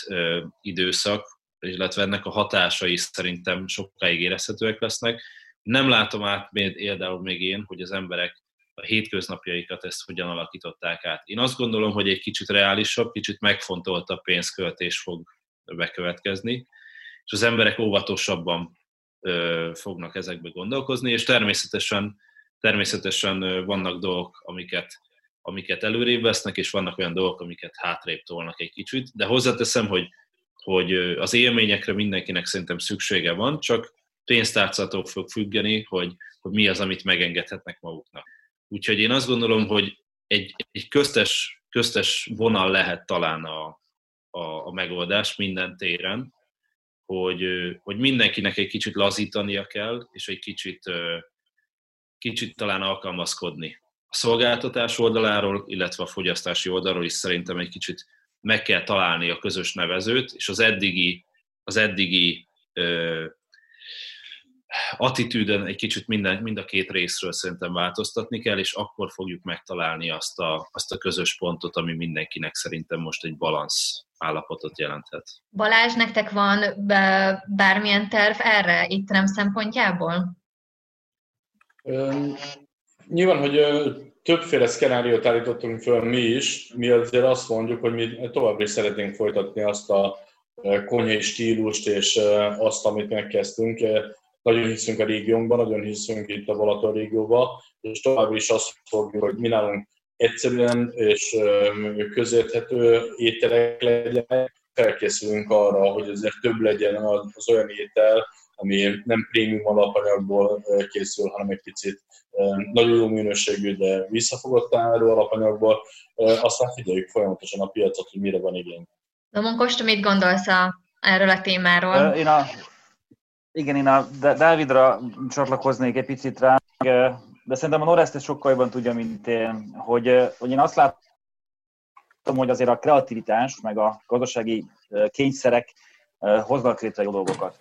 időszak, illetve ennek a hatásai szerintem sokáig érezhetőek lesznek. Nem látom át például még én, hogy az emberek a hétköznapjaikat ezt hogyan alakították át. Én azt gondolom, hogy egy kicsit reálisabb, kicsit megfontoltabb pénzköltés fog bekövetkezni, és az emberek óvatosabban fognak ezekbe gondolkozni, és természetesen, természetesen vannak dolgok, amiket, amiket előrébb vesznek, és vannak olyan dolgok, amiket hátrébb tolnak egy kicsit, de hozzáteszem, hogy, hogy az élményekre mindenkinek szerintem szüksége van, csak pénztárcától fog függeni, hogy, hogy mi az, amit megengedhetnek maguknak. Úgyhogy én azt gondolom, hogy egy, egy köztes, köztes vonal lehet talán a, a, a megoldás minden téren, hogy, hogy mindenkinek egy kicsit lazítania kell, és egy kicsit, kicsit talán alkalmazkodni. A szolgáltatás oldaláról, illetve a fogyasztási oldalról is szerintem egy kicsit meg kell találni a közös nevezőt, és az eddigi, az eddigi attitűden egy kicsit minden, mind a két részről szerintem változtatni kell, és akkor fogjuk megtalálni azt a, azt a közös pontot, ami mindenkinek szerintem most egy balansz állapotot jelenthet. Balázs, nektek van bármilyen terv erre itt nem szempontjából? Nyilván, hogy többféle szkenáriót állítottunk föl mi is, mi azért azt mondjuk, hogy mi továbbra is szeretnénk folytatni azt a konyhai stílust és azt, amit megkezdtünk. Nagyon hiszünk a régiónkban, nagyon hiszünk itt a Balaton régióban, és továbbra is azt fogjuk, hogy mi nálunk egyszerűen és közérthető ételek legyenek. Felkészülünk arra, hogy azért több legyen az olyan étel, ami nem prémium alapanyagból készül, hanem egy picit nagyon jó minőségű, de visszafogott áru alapanyagból. Aztán figyeljük folyamatosan a piacot, hogy mire van igény. Domon Kosta, mit gondolsz a, erről a témáról? Én a, igen, én a Dávidra csatlakoznék egy picit rá, de szerintem a Norest ezt sokkal jobban tudja, mint én, hogy, hogy én azt látom, hogy azért a kreativitás, meg a gazdasági kényszerek hoznak létre jó dolgokat.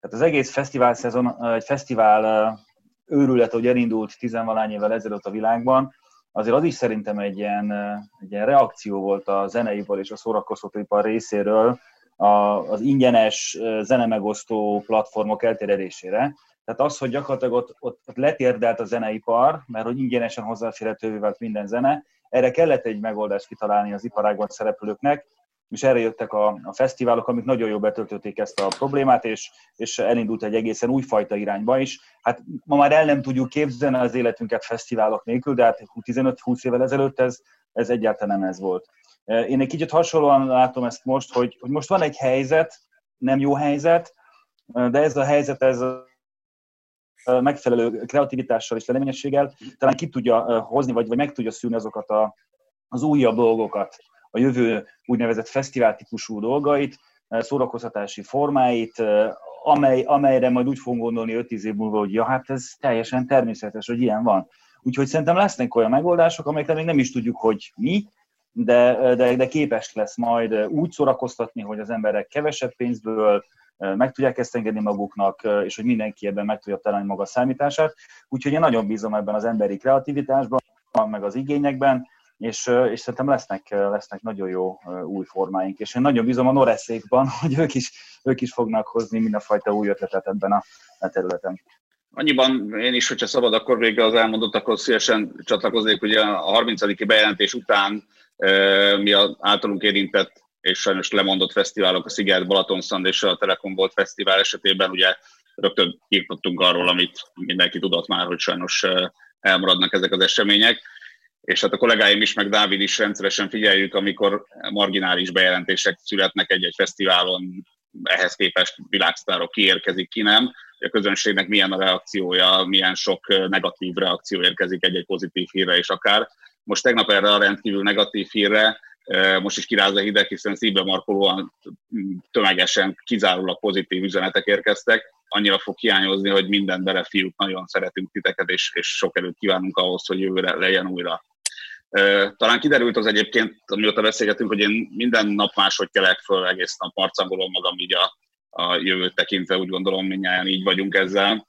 Tehát az egész fesztivál szezon, egy fesztivál őrület, hogy elindult tizenvalány évvel ezelőtt a világban, azért az is szerintem egy ilyen, egy ilyen reakció volt a zeneipar és a szórakoztatóipar részéről az ingyenes zenemegosztó platformok elterjedésére. Tehát az, hogy gyakorlatilag ott, ott, ott letérdelt a zeneipar, mert hogy ingyenesen hozzáférhetővé vált minden zene, erre kellett egy megoldást kitalálni az iparágban szereplőknek, és erre jöttek a, a fesztiválok, amik nagyon jól betöltötték ezt a problémát, és, és elindult egy egészen újfajta irányba is. Hát ma már el nem tudjuk képzelni az életünket fesztiválok nélkül, de hát 15-20 évvel ezelőtt ez, ez egyáltalán nem ez volt. Én egy kicsit hasonlóan látom ezt most, hogy, hogy most van egy helyzet, nem jó helyzet, de ez a helyzet, ez megfelelő kreativitással és leleményességgel talán ki tudja hozni, vagy, vagy meg tudja szűrni azokat a, az újabb dolgokat, a jövő úgynevezett fesztivál típusú dolgait, szórakoztatási formáit, amely, amelyre majd úgy fogunk gondolni 5-10 év múlva, hogy ja, hát ez teljesen természetes, hogy ilyen van. Úgyhogy szerintem lesznek olyan megoldások, amelyekre még nem is tudjuk, hogy mi, de, de, de képes lesz majd úgy szórakoztatni, hogy az emberek kevesebb pénzből meg tudják ezt engedni maguknak, és hogy mindenki ebben meg tudja találni maga számítását. Úgyhogy én nagyon bízom ebben az emberi kreativitásban, meg az igényekben, és, és szerintem lesznek, lesznek nagyon jó új formáink, és én nagyon bízom a Noreszékban, hogy ők is, ők is fognak hozni mindenfajta új ötletet ebben a, a területen. Annyiban én is, hogyha szabad, akkor végre az elmondottakhoz szívesen csatlakoznék, hogy a 30. bejelentés után mi az általunk érintett és sajnos lemondott fesztiválok, a Sziget, Balatonszand és a Telekom volt fesztivál esetében ugye rögtön írtottunk arról, amit mindenki tudott már, hogy sajnos elmaradnak ezek az események. És hát a kollégáim is, meg Dávid is rendszeresen figyeljük, amikor marginális bejelentések születnek egy-egy fesztiválon, ehhez képest világsztárok kiérkezik, ki nem. A közönségnek milyen a reakciója, milyen sok negatív reakció érkezik egy-egy pozitív hírre is akár. Most tegnap erre a rendkívül negatív hírre most is kiráz a hideg, hiszen szívbe markolóan tömegesen kizárólag pozitív üzenetek érkeztek. Annyira fog hiányozni, hogy minden bele fiúk, nagyon szeretünk titeket, és, és sok erőt kívánunk ahhoz, hogy jövőre legyen újra. Talán kiderült az egyébként, amióta beszélgetünk, hogy én minden nap máshogy kelek föl, egész nap marcangolom magam így a, a jövőt tekintve, úgy gondolom, mindjárt így vagyunk ezzel.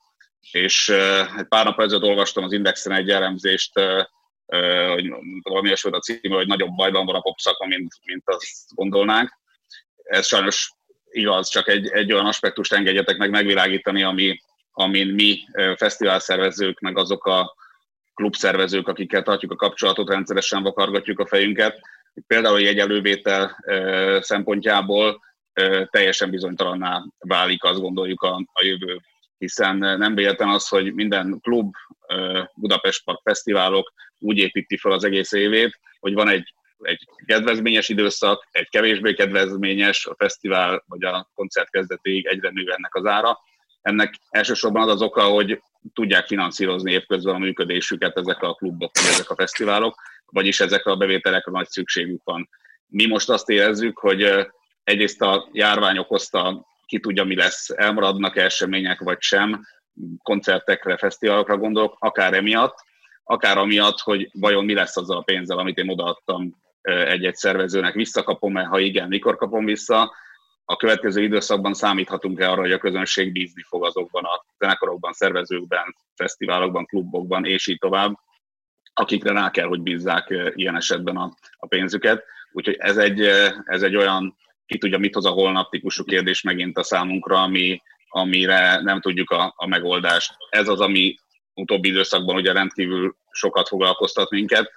És egy pár nap ezelőtt olvastam az Indexen egy elemzést, hogy valami olyasmi volt a címe, hogy nagyobb bajban van a popszaka, mint, mint azt gondolnánk. Ez sajnos igaz, csak egy, egy olyan aspektust engedjetek meg megvilágítani, ami, amin mi fesztiválszervezők, meg azok a klubszervezők, akikkel tartjuk a kapcsolatot, rendszeresen vakargatjuk a fejünket. Például egy elővétel szempontjából teljesen bizonytalanná válik, azt gondoljuk a, a jövő hiszen nem véletlen az, hogy minden klub, Budapest Park fesztiválok úgy építi fel az egész évét, hogy van egy, egy kedvezményes időszak, egy kevésbé kedvezményes, a fesztivál vagy a koncert kezdetéig egyre nő ennek az ára. Ennek elsősorban az az oka, hogy tudják finanszírozni évközben a működésüket ezek a klubok, vagy ezek a fesztiválok, vagyis ezekre a bevételekre nagy szükségük van. Mi most azt érezzük, hogy egyrészt a járvány okozta ki tudja, mi lesz, elmaradnak események vagy sem, koncertekre, fesztiválokra gondolok, akár emiatt, akár amiatt, hogy vajon mi lesz azzal a pénzzel, amit én odaadtam egy-egy szervezőnek, visszakapom-e, ha igen, mikor kapom vissza, a következő időszakban számíthatunk-e arra, hogy a közönség bízni fog azokban a zenekarokban, szervezőkben, fesztiválokban, klubokban, és így tovább, akikre rá kell, hogy bízzák ilyen esetben a, a pénzüket. Úgyhogy ez egy, ez egy olyan, ki tudja, mit hoz a holnap típusú kérdés megint a számunkra, ami, amire nem tudjuk a, a megoldást. Ez az, ami utóbbi időszakban ugye rendkívül sokat foglalkoztat minket.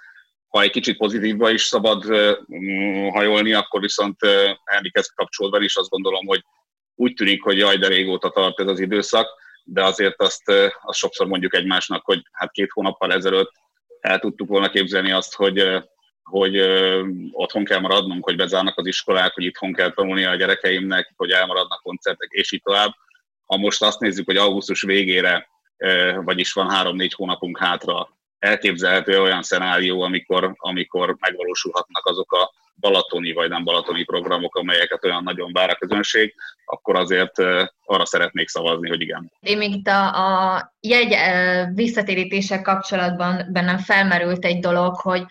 Ha egy kicsit pozitívba is szabad hajolni, akkor viszont Henrikhez kapcsolódva is azt gondolom, hogy úgy tűnik, hogy jaj, de régóta tart ez az időszak, de azért azt, azt sokszor mondjuk egymásnak, hogy hát két hónappal ezelőtt el tudtuk volna képzelni azt, hogy, hogy otthon kell maradnunk, hogy bezárnak az iskolák, hogy itthon kell tanulni a gyerekeimnek, hogy elmaradnak koncertek, és így tovább. Ha most azt nézzük, hogy augusztus végére, vagyis van három-négy hónapunk hátra, elképzelhető olyan szenárió, amikor, amikor megvalósulhatnak azok a balatoni vagy nem balatoni programok, amelyeket olyan nagyon vár a közönség, akkor azért arra szeretnék szavazni, hogy igen. Én még itt a, a jegy visszatérítések kapcsolatban bennem felmerült egy dolog, hogy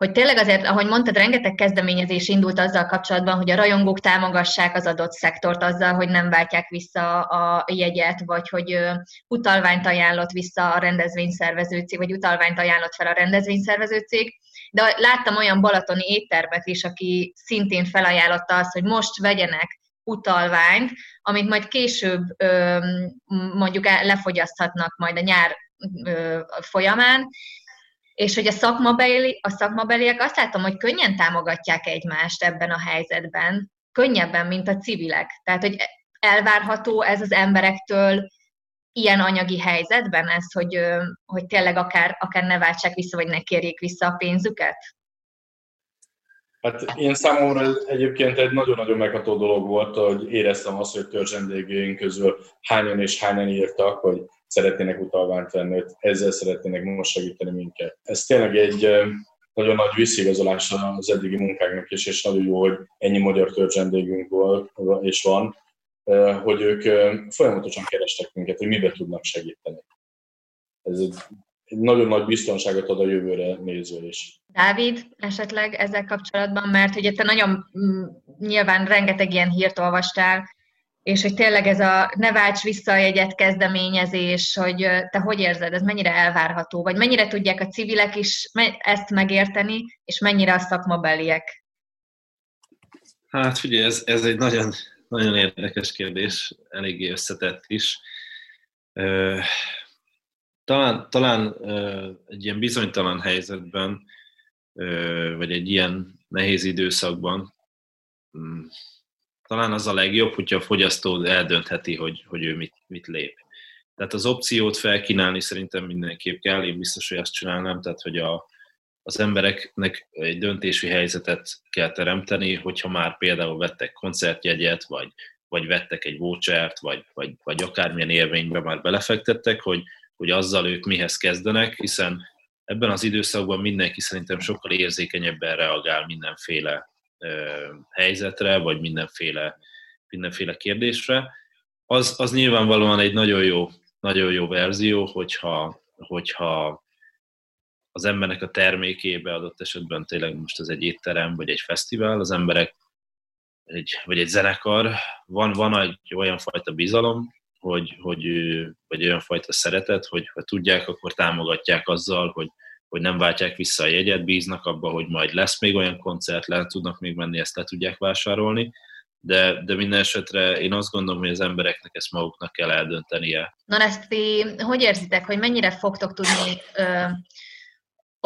hogy tényleg azért, ahogy mondtad, rengeteg kezdeményezés indult azzal kapcsolatban, hogy a rajongók támogassák az adott szektort azzal, hogy nem váltják vissza a jegyet, vagy hogy utalványt ajánlott vissza a rendezvényszervező cég, vagy utalványt ajánlott fel a rendezvényszervező cég. De láttam olyan balatoni éttermet is, aki szintén felajánlotta azt, hogy most vegyenek utalványt, amit majd később mondjuk lefogyaszthatnak majd a nyár folyamán, és hogy a, szakmabeli, a szakmabeliek azt látom, hogy könnyen támogatják egymást ebben a helyzetben, könnyebben, mint a civilek. Tehát, hogy elvárható ez az emberektől ilyen anyagi helyzetben ez, hogy, hogy tényleg akár, akár ne váltsák vissza, vagy ne kérjék vissza a pénzüket? Hát én számomra egyébként egy nagyon-nagyon megható dolog volt, hogy éreztem azt, hogy törzsendégőink közül hányan és hányan írtak, hogy szeretnének utalványt venni, hogy ezzel szeretnének most segíteni minket. Ez tényleg egy nagyon nagy visszigazolás az eddigi munkáknak is, és nagyon jó, hogy ennyi magyar törzsendégünk volt és van, hogy ők folyamatosan kerestek minket, hogy mibe tudnak segíteni. Ez egy nagyon nagy biztonságot ad a jövőre nézve is. Dávid, esetleg ezzel kapcsolatban, mert ugye te nagyon mm, nyilván rengeteg ilyen hírt olvastál, és hogy tényleg ez a ne válts vissza a jegyet kezdeményezés, hogy te hogy érzed, ez mennyire elvárható, vagy mennyire tudják a civilek is ezt megérteni, és mennyire a szakmabeliek? Hát figyelj, ez, ez egy nagyon, nagyon érdekes kérdés, eléggé összetett is. Talán, talán egy ilyen bizonytalan helyzetben, vagy egy ilyen nehéz időszakban mm, talán az a legjobb, hogyha a fogyasztó eldöntheti, hogy, hogy ő mit, mit lép. Tehát az opciót felkínálni szerintem mindenképp kell, én biztos, hogy azt csinálnám, tehát hogy a, az embereknek egy döntési helyzetet kell teremteni, hogyha már például vettek koncertjegyet, vagy, vagy vettek egy vouchert, vagy, vagy, vagy akármilyen élménybe már belefektettek, hogy, hogy azzal ők mihez kezdenek, hiszen ebben az időszakban mindenki szerintem sokkal érzékenyebben reagál mindenféle helyzetre, vagy mindenféle, mindenféle kérdésre. Az, az nyilvánvalóan egy nagyon jó, nagyon jó verzió, hogyha, hogyha az embernek a termékébe adott esetben tényleg most ez egy étterem, vagy egy fesztivál, az emberek egy, vagy egy zenekar, van, van egy olyan fajta bizalom, hogy, hogy, vagy olyan fajta szeretet, hogy ha tudják, akkor támogatják azzal, hogy, hogy nem váltják vissza a jegyet, bíznak abba, hogy majd lesz még olyan koncert, le tudnak még menni, ezt le tudják vásárolni, de, de minden esetre én azt gondolom, hogy az embereknek ezt maguknak kell eldöntenie. Na ezt ti hogy érzitek, hogy mennyire fogtok tudni ö,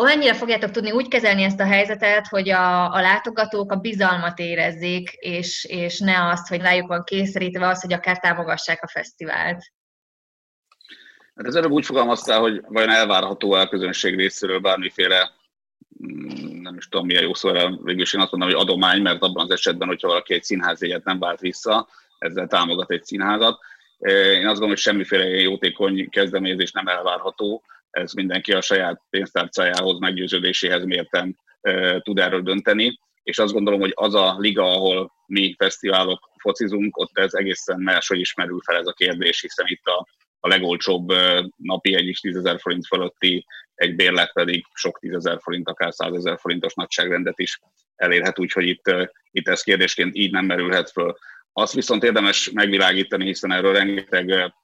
mennyire fogjátok tudni úgy kezelni ezt a helyzetet, hogy a, a látogatók a bizalmat érezzék, és, és ne azt, hogy rájuk van kényszerítve az, hogy akár támogassák a fesztivált? Hát ez előbb úgy fogalmaztál, hogy vajon elvárható a közönség részéről bármiféle mm, nem is tudom milyen jó szó, végül is én azt mondom, hogy adomány, mert abban az esetben, hogyha valaki egy színházjegyet nem vált vissza, ezzel támogat egy színházat. Én azt gondolom, hogy semmiféle jótékony kezdeményezés nem elvárható, ez mindenki a saját pénztárcájához, meggyőződéséhez mérten tud erről dönteni, és azt gondolom, hogy az a liga, ahol mi fesztiválok focizunk, ott ez egészen máshogy ismerül fel ez a kérdés, hiszen itt a a legolcsóbb napi egy is 10 forint fölötti, egy bérlet pedig sok tízezer forint, akár százezer forintos nagyságrendet is elérhet, úgyhogy itt, itt ez kérdésként így nem merülhet föl. Azt viszont érdemes megvilágítani, hiszen erről rengeteg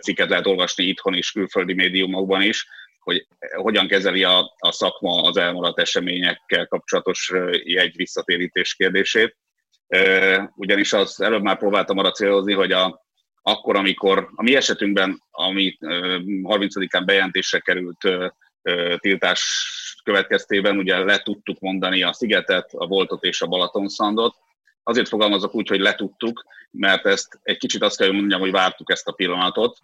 cikket lehet olvasni itthon is, külföldi médiumokban is, hogy hogyan kezeli a, a szakma az elmaradt eseményekkel kapcsolatos jegy visszatérítés kérdését. Ugyanis az előbb már próbáltam arra célozni, hogy a, akkor, amikor a mi esetünkben, ami 30-án bejelentésre került tiltás következtében, ugye le tudtuk mondani a Szigetet, a Voltot és a Balatonszandot. Azért fogalmazok úgy, hogy letudtuk, mert ezt egy kicsit azt kell, mondjam, hogy vártuk ezt a pillanatot,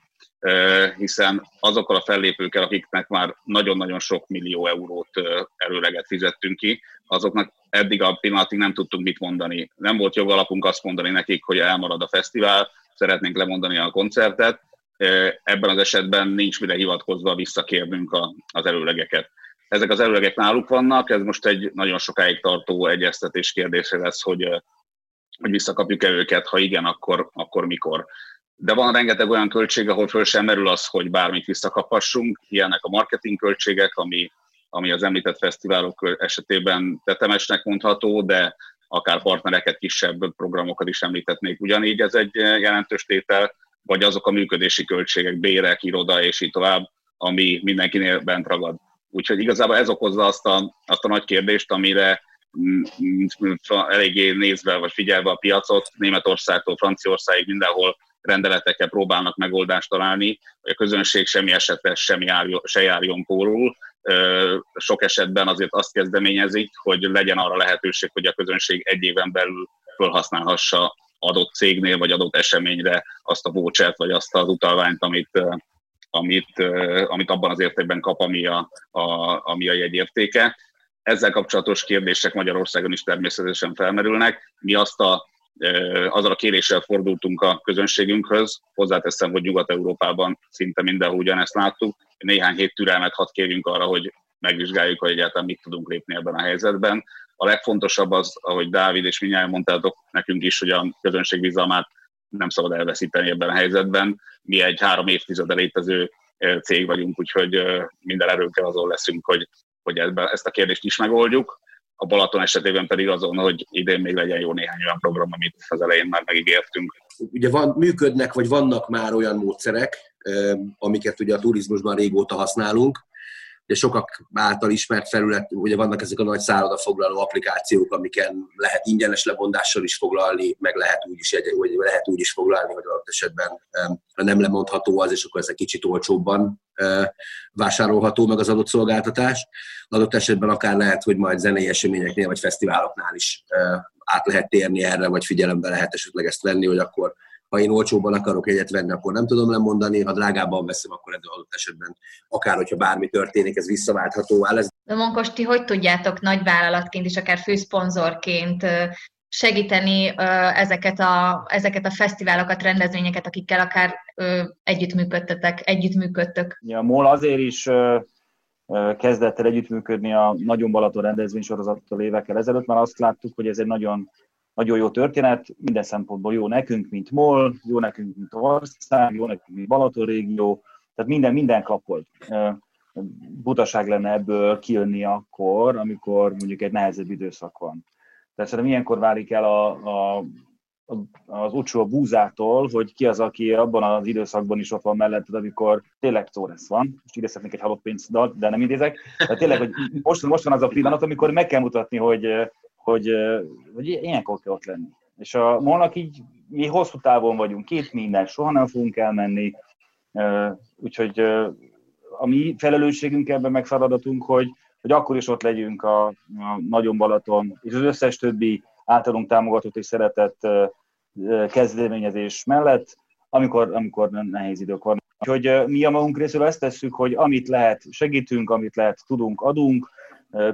hiszen azokkal a fellépőkkel, akiknek már nagyon-nagyon sok millió eurót előleget fizettünk ki, azoknak eddig a pillanatig nem tudtunk mit mondani. Nem volt jogalapunk azt mondani nekik, hogy elmarad a fesztivál, szeretnénk lemondani a koncertet, ebben az esetben nincs mire hivatkozva visszakérnünk az előlegeket. Ezek az előlegek náluk vannak, ez most egy nagyon sokáig tartó egyeztetés kérdése lesz, hogy, hogy visszakapjuk-e őket, ha igen, akkor, akkor mikor. De van rengeteg olyan költség, ahol föl sem merül az, hogy bármit visszakaphassunk. Ilyenek a marketing költségek, ami, ami az említett fesztiválok esetében tetemesnek mondható, de akár partnereket, kisebb programokat is említetnék. Ugyanígy ez egy jelentős tétel, vagy azok a működési költségek, bérek, iroda és így tovább, ami mindenkinél bent ragad. Úgyhogy igazából ez okozza azt a, azt a nagy kérdést, amire eléggé nézve vagy figyelve a piacot, Németországtól Franciaországig mindenhol rendeletekkel próbálnak megoldást találni, hogy a közönség semmi esetre sem járjon, se járjon pórul. Sok esetben azért azt kezdeményezik, hogy legyen arra lehetőség, hogy a közönség egy éven belül felhasználhassa adott cégnél vagy adott eseményre azt a vouchert vagy azt az utalványt, amit, amit, amit abban az értékben kap, ami a, a, ami a jegyértéke. Ezzel kapcsolatos kérdések Magyarországon is természetesen felmerülnek. Mi azt a azzal a kéréssel fordultunk a közönségünkhöz. Hozzáteszem, hogy Nyugat-Európában szinte mindenhol ugyanezt láttuk. Néhány hét türelmet hadd kérjünk arra, hogy megvizsgáljuk, hogy egyáltalán mit tudunk lépni ebben a helyzetben. A legfontosabb az, ahogy Dávid és minnyáján mondtátok nekünk is, hogy a közönség bizalmát nem szabad elveszíteni ebben a helyzetben. Mi egy három évtizede létező cég vagyunk, úgyhogy minden erőnkkel azon leszünk, hogy, hogy ezt a kérdést is megoldjuk a Balaton esetében pedig azon, hogy idén még legyen jó néhány olyan program, amit az elején már megígértünk. Ugye van, működnek, vagy vannak már olyan módszerek, amiket ugye a turizmusban régóta használunk, de sokak által ismert felület, ugye vannak ezek a nagy szállodafoglaló applikációk, amiken lehet ingyenes lebondással is foglalni, meg lehet úgy is, vagy lehet úgy is foglalni, hogy adott esetben ha nem lemondható az, és akkor ez egy kicsit olcsóbban vásárolható meg az adott szolgáltatás. Adott esetben akár lehet, hogy majd zenei eseményeknél vagy fesztiváloknál is át lehet térni erre, vagy figyelembe lehet esetleg ezt venni, hogy akkor ha én olcsóban akarok egyet venni, akkor nem tudom lemondani, ha drágában veszem, akkor ez adott esetben, akár hogyha bármi történik, ez visszaváltható áll. De Monkos, ti hogy tudjátok nagyvállalatként és akár főszponzorként segíteni ezeket a, ezeket a fesztiválokat, rendezvényeket, akikkel akár együttműködtetek, együttműködtök? Ja, MOL azért is kezdett el együttműködni a Nagyon Balaton rendezvénysorozattal évekkel ezelőtt, mert azt láttuk, hogy ez egy nagyon nagyon jó történet, minden szempontból jó nekünk, mint MOL, jó nekünk, mint ország, jó nekünk, mint Balaton régió, tehát minden, minden kapolt. Butaság lenne ebből kijönni akkor, amikor mondjuk egy nehezebb időszak van. Tehát szerintem ilyenkor válik el a, a, az utcsó búzától, hogy ki az, aki abban az időszakban is ott van melletted, amikor tényleg Torres van. Most idézhetnék egy halott pénzt, de nem idézek. Tehát tényleg, hogy most, most van az a pillanat, amikor meg kell mutatni, hogy, hogy, hogy ilyenkor kell ott lenni. És a molnak így, mi hosszú távon vagyunk, két minden, soha nem fogunk elmenni, úgyhogy a mi felelősségünk ebben meg feladatunk, hogy, hogy akkor is ott legyünk a, a Nagyon Balaton, és az összes többi általunk támogatott és szeretett kezdeményezés mellett, amikor, amikor nehéz idők vannak. Úgyhogy mi a magunk részéről ezt tesszük, hogy amit lehet, segítünk, amit lehet, tudunk, adunk,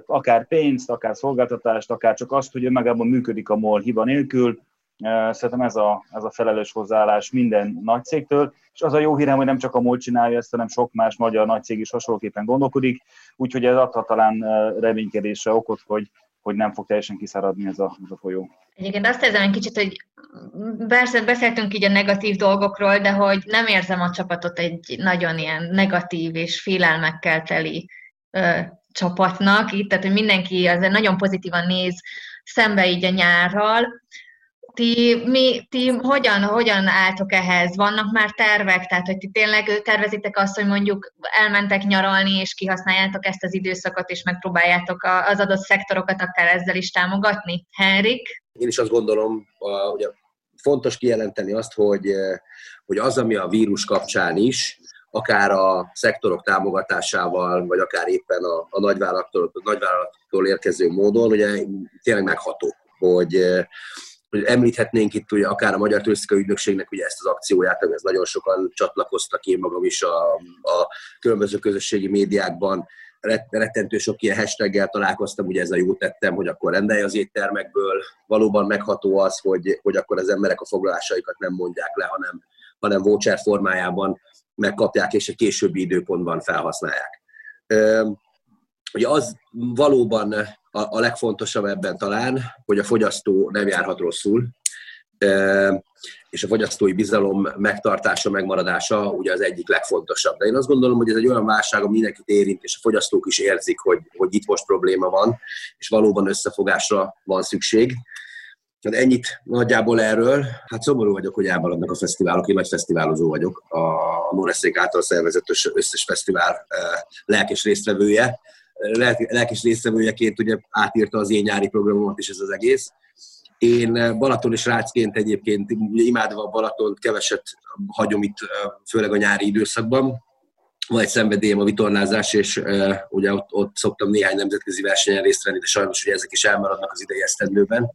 akár pénzt, akár szolgáltatást, akár csak azt, hogy önmagában működik a MOL hiba nélkül. Szerintem ez a, ez a felelős hozzáállás minden nagy cégtől, és az a jó hírem, hogy nem csak a MOL csinálja ezt, hanem sok más magyar nagy cég is hasonlóképpen gondolkodik, úgyhogy ez adhat talán reménykedésre okot, hogy, hogy nem fog teljesen kiszáradni ez a, ez a folyó. Egyébként azt érzem egy kicsit, hogy persze beszéltünk így a negatív dolgokról, de hogy nem érzem a csapatot egy nagyon ilyen negatív és félelmekkel teli csapatnak itt, tehát hogy mindenki azért nagyon pozitívan néz szembe így a nyárral. Ti, mi, ti hogyan, hogyan álltok ehhez? Vannak már tervek? Tehát, hogy ti tényleg tervezitek azt, hogy mondjuk elmentek nyaralni, és kihasználjátok ezt az időszakot, és megpróbáljátok az adott szektorokat akár ezzel is támogatni? Henrik? Én is azt gondolom, hogy fontos kijelenteni azt, hogy, hogy az, ami a vírus kapcsán is, akár a szektorok támogatásával, vagy akár éppen a, a nagyvállalatoktól, a nagyvállalatoktól érkező módon, ugye tényleg megható, hogy, hogy említhetnénk itt ugye akár a Magyar Turisztikai Ügynökségnek ugye ezt az akcióját, ez nagyon sokan csatlakoztak, én magam is a, a különböző közösségi médiákban rettentő sok ilyen hashtaggel találkoztam, ugye ez a jó tettem, hogy akkor rendelj az éttermekből. Valóban megható az, hogy, hogy akkor az emberek a foglalásaikat nem mondják le, hanem, hanem voucher formájában megkapják, és egy későbbi időpontban felhasználják. Ugye az valóban a, legfontosabb ebben talán, hogy a fogyasztó nem járhat rosszul, és a fogyasztói bizalom megtartása, megmaradása ugye az egyik legfontosabb. De én azt gondolom, hogy ez egy olyan válság, ami mindenkit érint, és a fogyasztók is érzik, hogy, hogy itt most probléma van, és valóban összefogásra van szükség. Hát ennyit nagyjából erről. Hát szomorú vagyok, hogy elmaradnak a fesztiválok. Én nagy fesztiválozó vagyok. A Moreszék által szervezett összes fesztivál lelkes résztvevője. Lelkes résztvevőjeként ugye átírta az én nyári programomat is ez az egész. Én Balaton és Rácként egyébként imádva a Balatont keveset hagyom itt, főleg a nyári időszakban van egy szenvedélyem a vitorlázás, és uh, ugye ott, ott szoktam néhány nemzetközi versenyen részt venni, de sajnos ugye ezek is elmaradnak az idei esztendőben,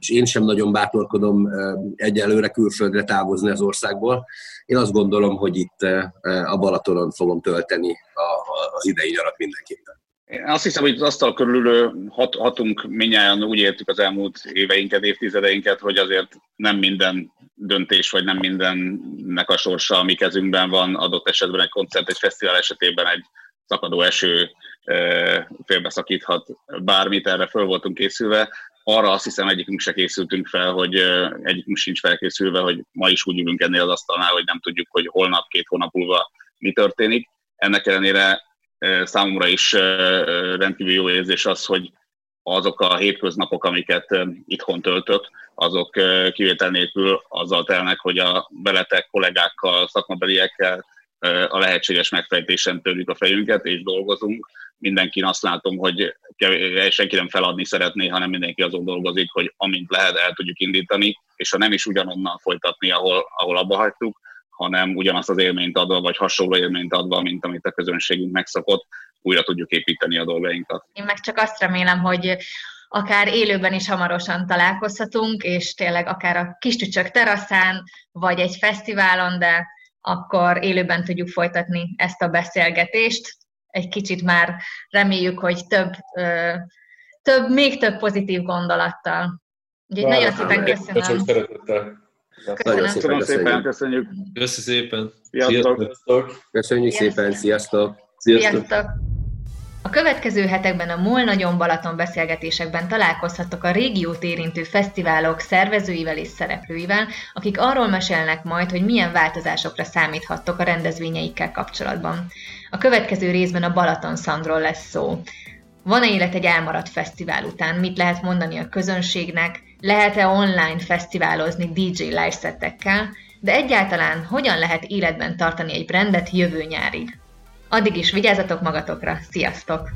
és én sem nagyon bátorkodom egyelőre külföldre távozni az országból. Én azt gondolom, hogy itt a Balatonon fogom tölteni az idei nyarat mindenképpen. Én azt hiszem, hogy az asztal körül hat, hatunk minnyáján úgy értük az elmúlt éveinket, évtizedeinket, hogy azért nem minden döntés, vagy nem mindennek a sorsa, ami kezünkben van, adott esetben egy koncert, egy fesztivál esetében egy szakadó eső félbeszakíthat bármit, erre föl voltunk készülve. Arra azt hiszem egyikünk se készültünk fel, hogy egyikünk sincs felkészülve, hogy ma is úgy ülünk ennél az asztalnál, hogy nem tudjuk, hogy holnap, két hónap múlva mi történik. Ennek ellenére számomra is rendkívül jó érzés az, hogy azok a hétköznapok, amiket itthon töltök, azok kivétel nélkül azzal telnek, hogy a veletek, kollégákkal, szakmabeliekkel a lehetséges megfejtésen tőlük a fejünket, és dolgozunk. Mindenkin azt látom, hogy senki nem feladni szeretné, hanem mindenki azon dolgozik, hogy amint lehet, el tudjuk indítani, és ha nem is ugyanonnan folytatni, ahol, ahol abba hagytuk, hanem ugyanazt az élményt adva, vagy hasonló élményt adva, mint amit a közönségünk megszokott, újra tudjuk építeni a dolgainkat. Én meg csak azt remélem, hogy akár élőben is hamarosan találkozhatunk, és tényleg akár a kis tücsök teraszán, vagy egy fesztiválon, de akkor élőben tudjuk folytatni ezt a beszélgetést. Egy kicsit már reméljük, hogy több, több még több pozitív gondolattal. Úgyhogy nagyon szépen köszönöm. Sok szeretettel. Köszönöm. Köszönöm szépen, köszönjük. Köszönjük szépen. Sziasztok. Köszönjük szépen, sziasztok. Sziasztok. Sziasztok. A következő hetekben a MOL Nagyon Balaton beszélgetésekben találkozhattok a régiót érintő fesztiválok szervezőivel és szereplőivel, akik arról mesélnek majd, hogy milyen változásokra számíthattok a rendezvényeikkel kapcsolatban. A következő részben a Balaton Szandról lesz szó. Van-e élet egy elmaradt fesztivál után? Mit lehet mondani a közönségnek? Lehet-e online fesztiválozni DJ live De egyáltalán hogyan lehet életben tartani egy brandet jövő nyárig? Addig is vigyázzatok magatokra, sziasztok!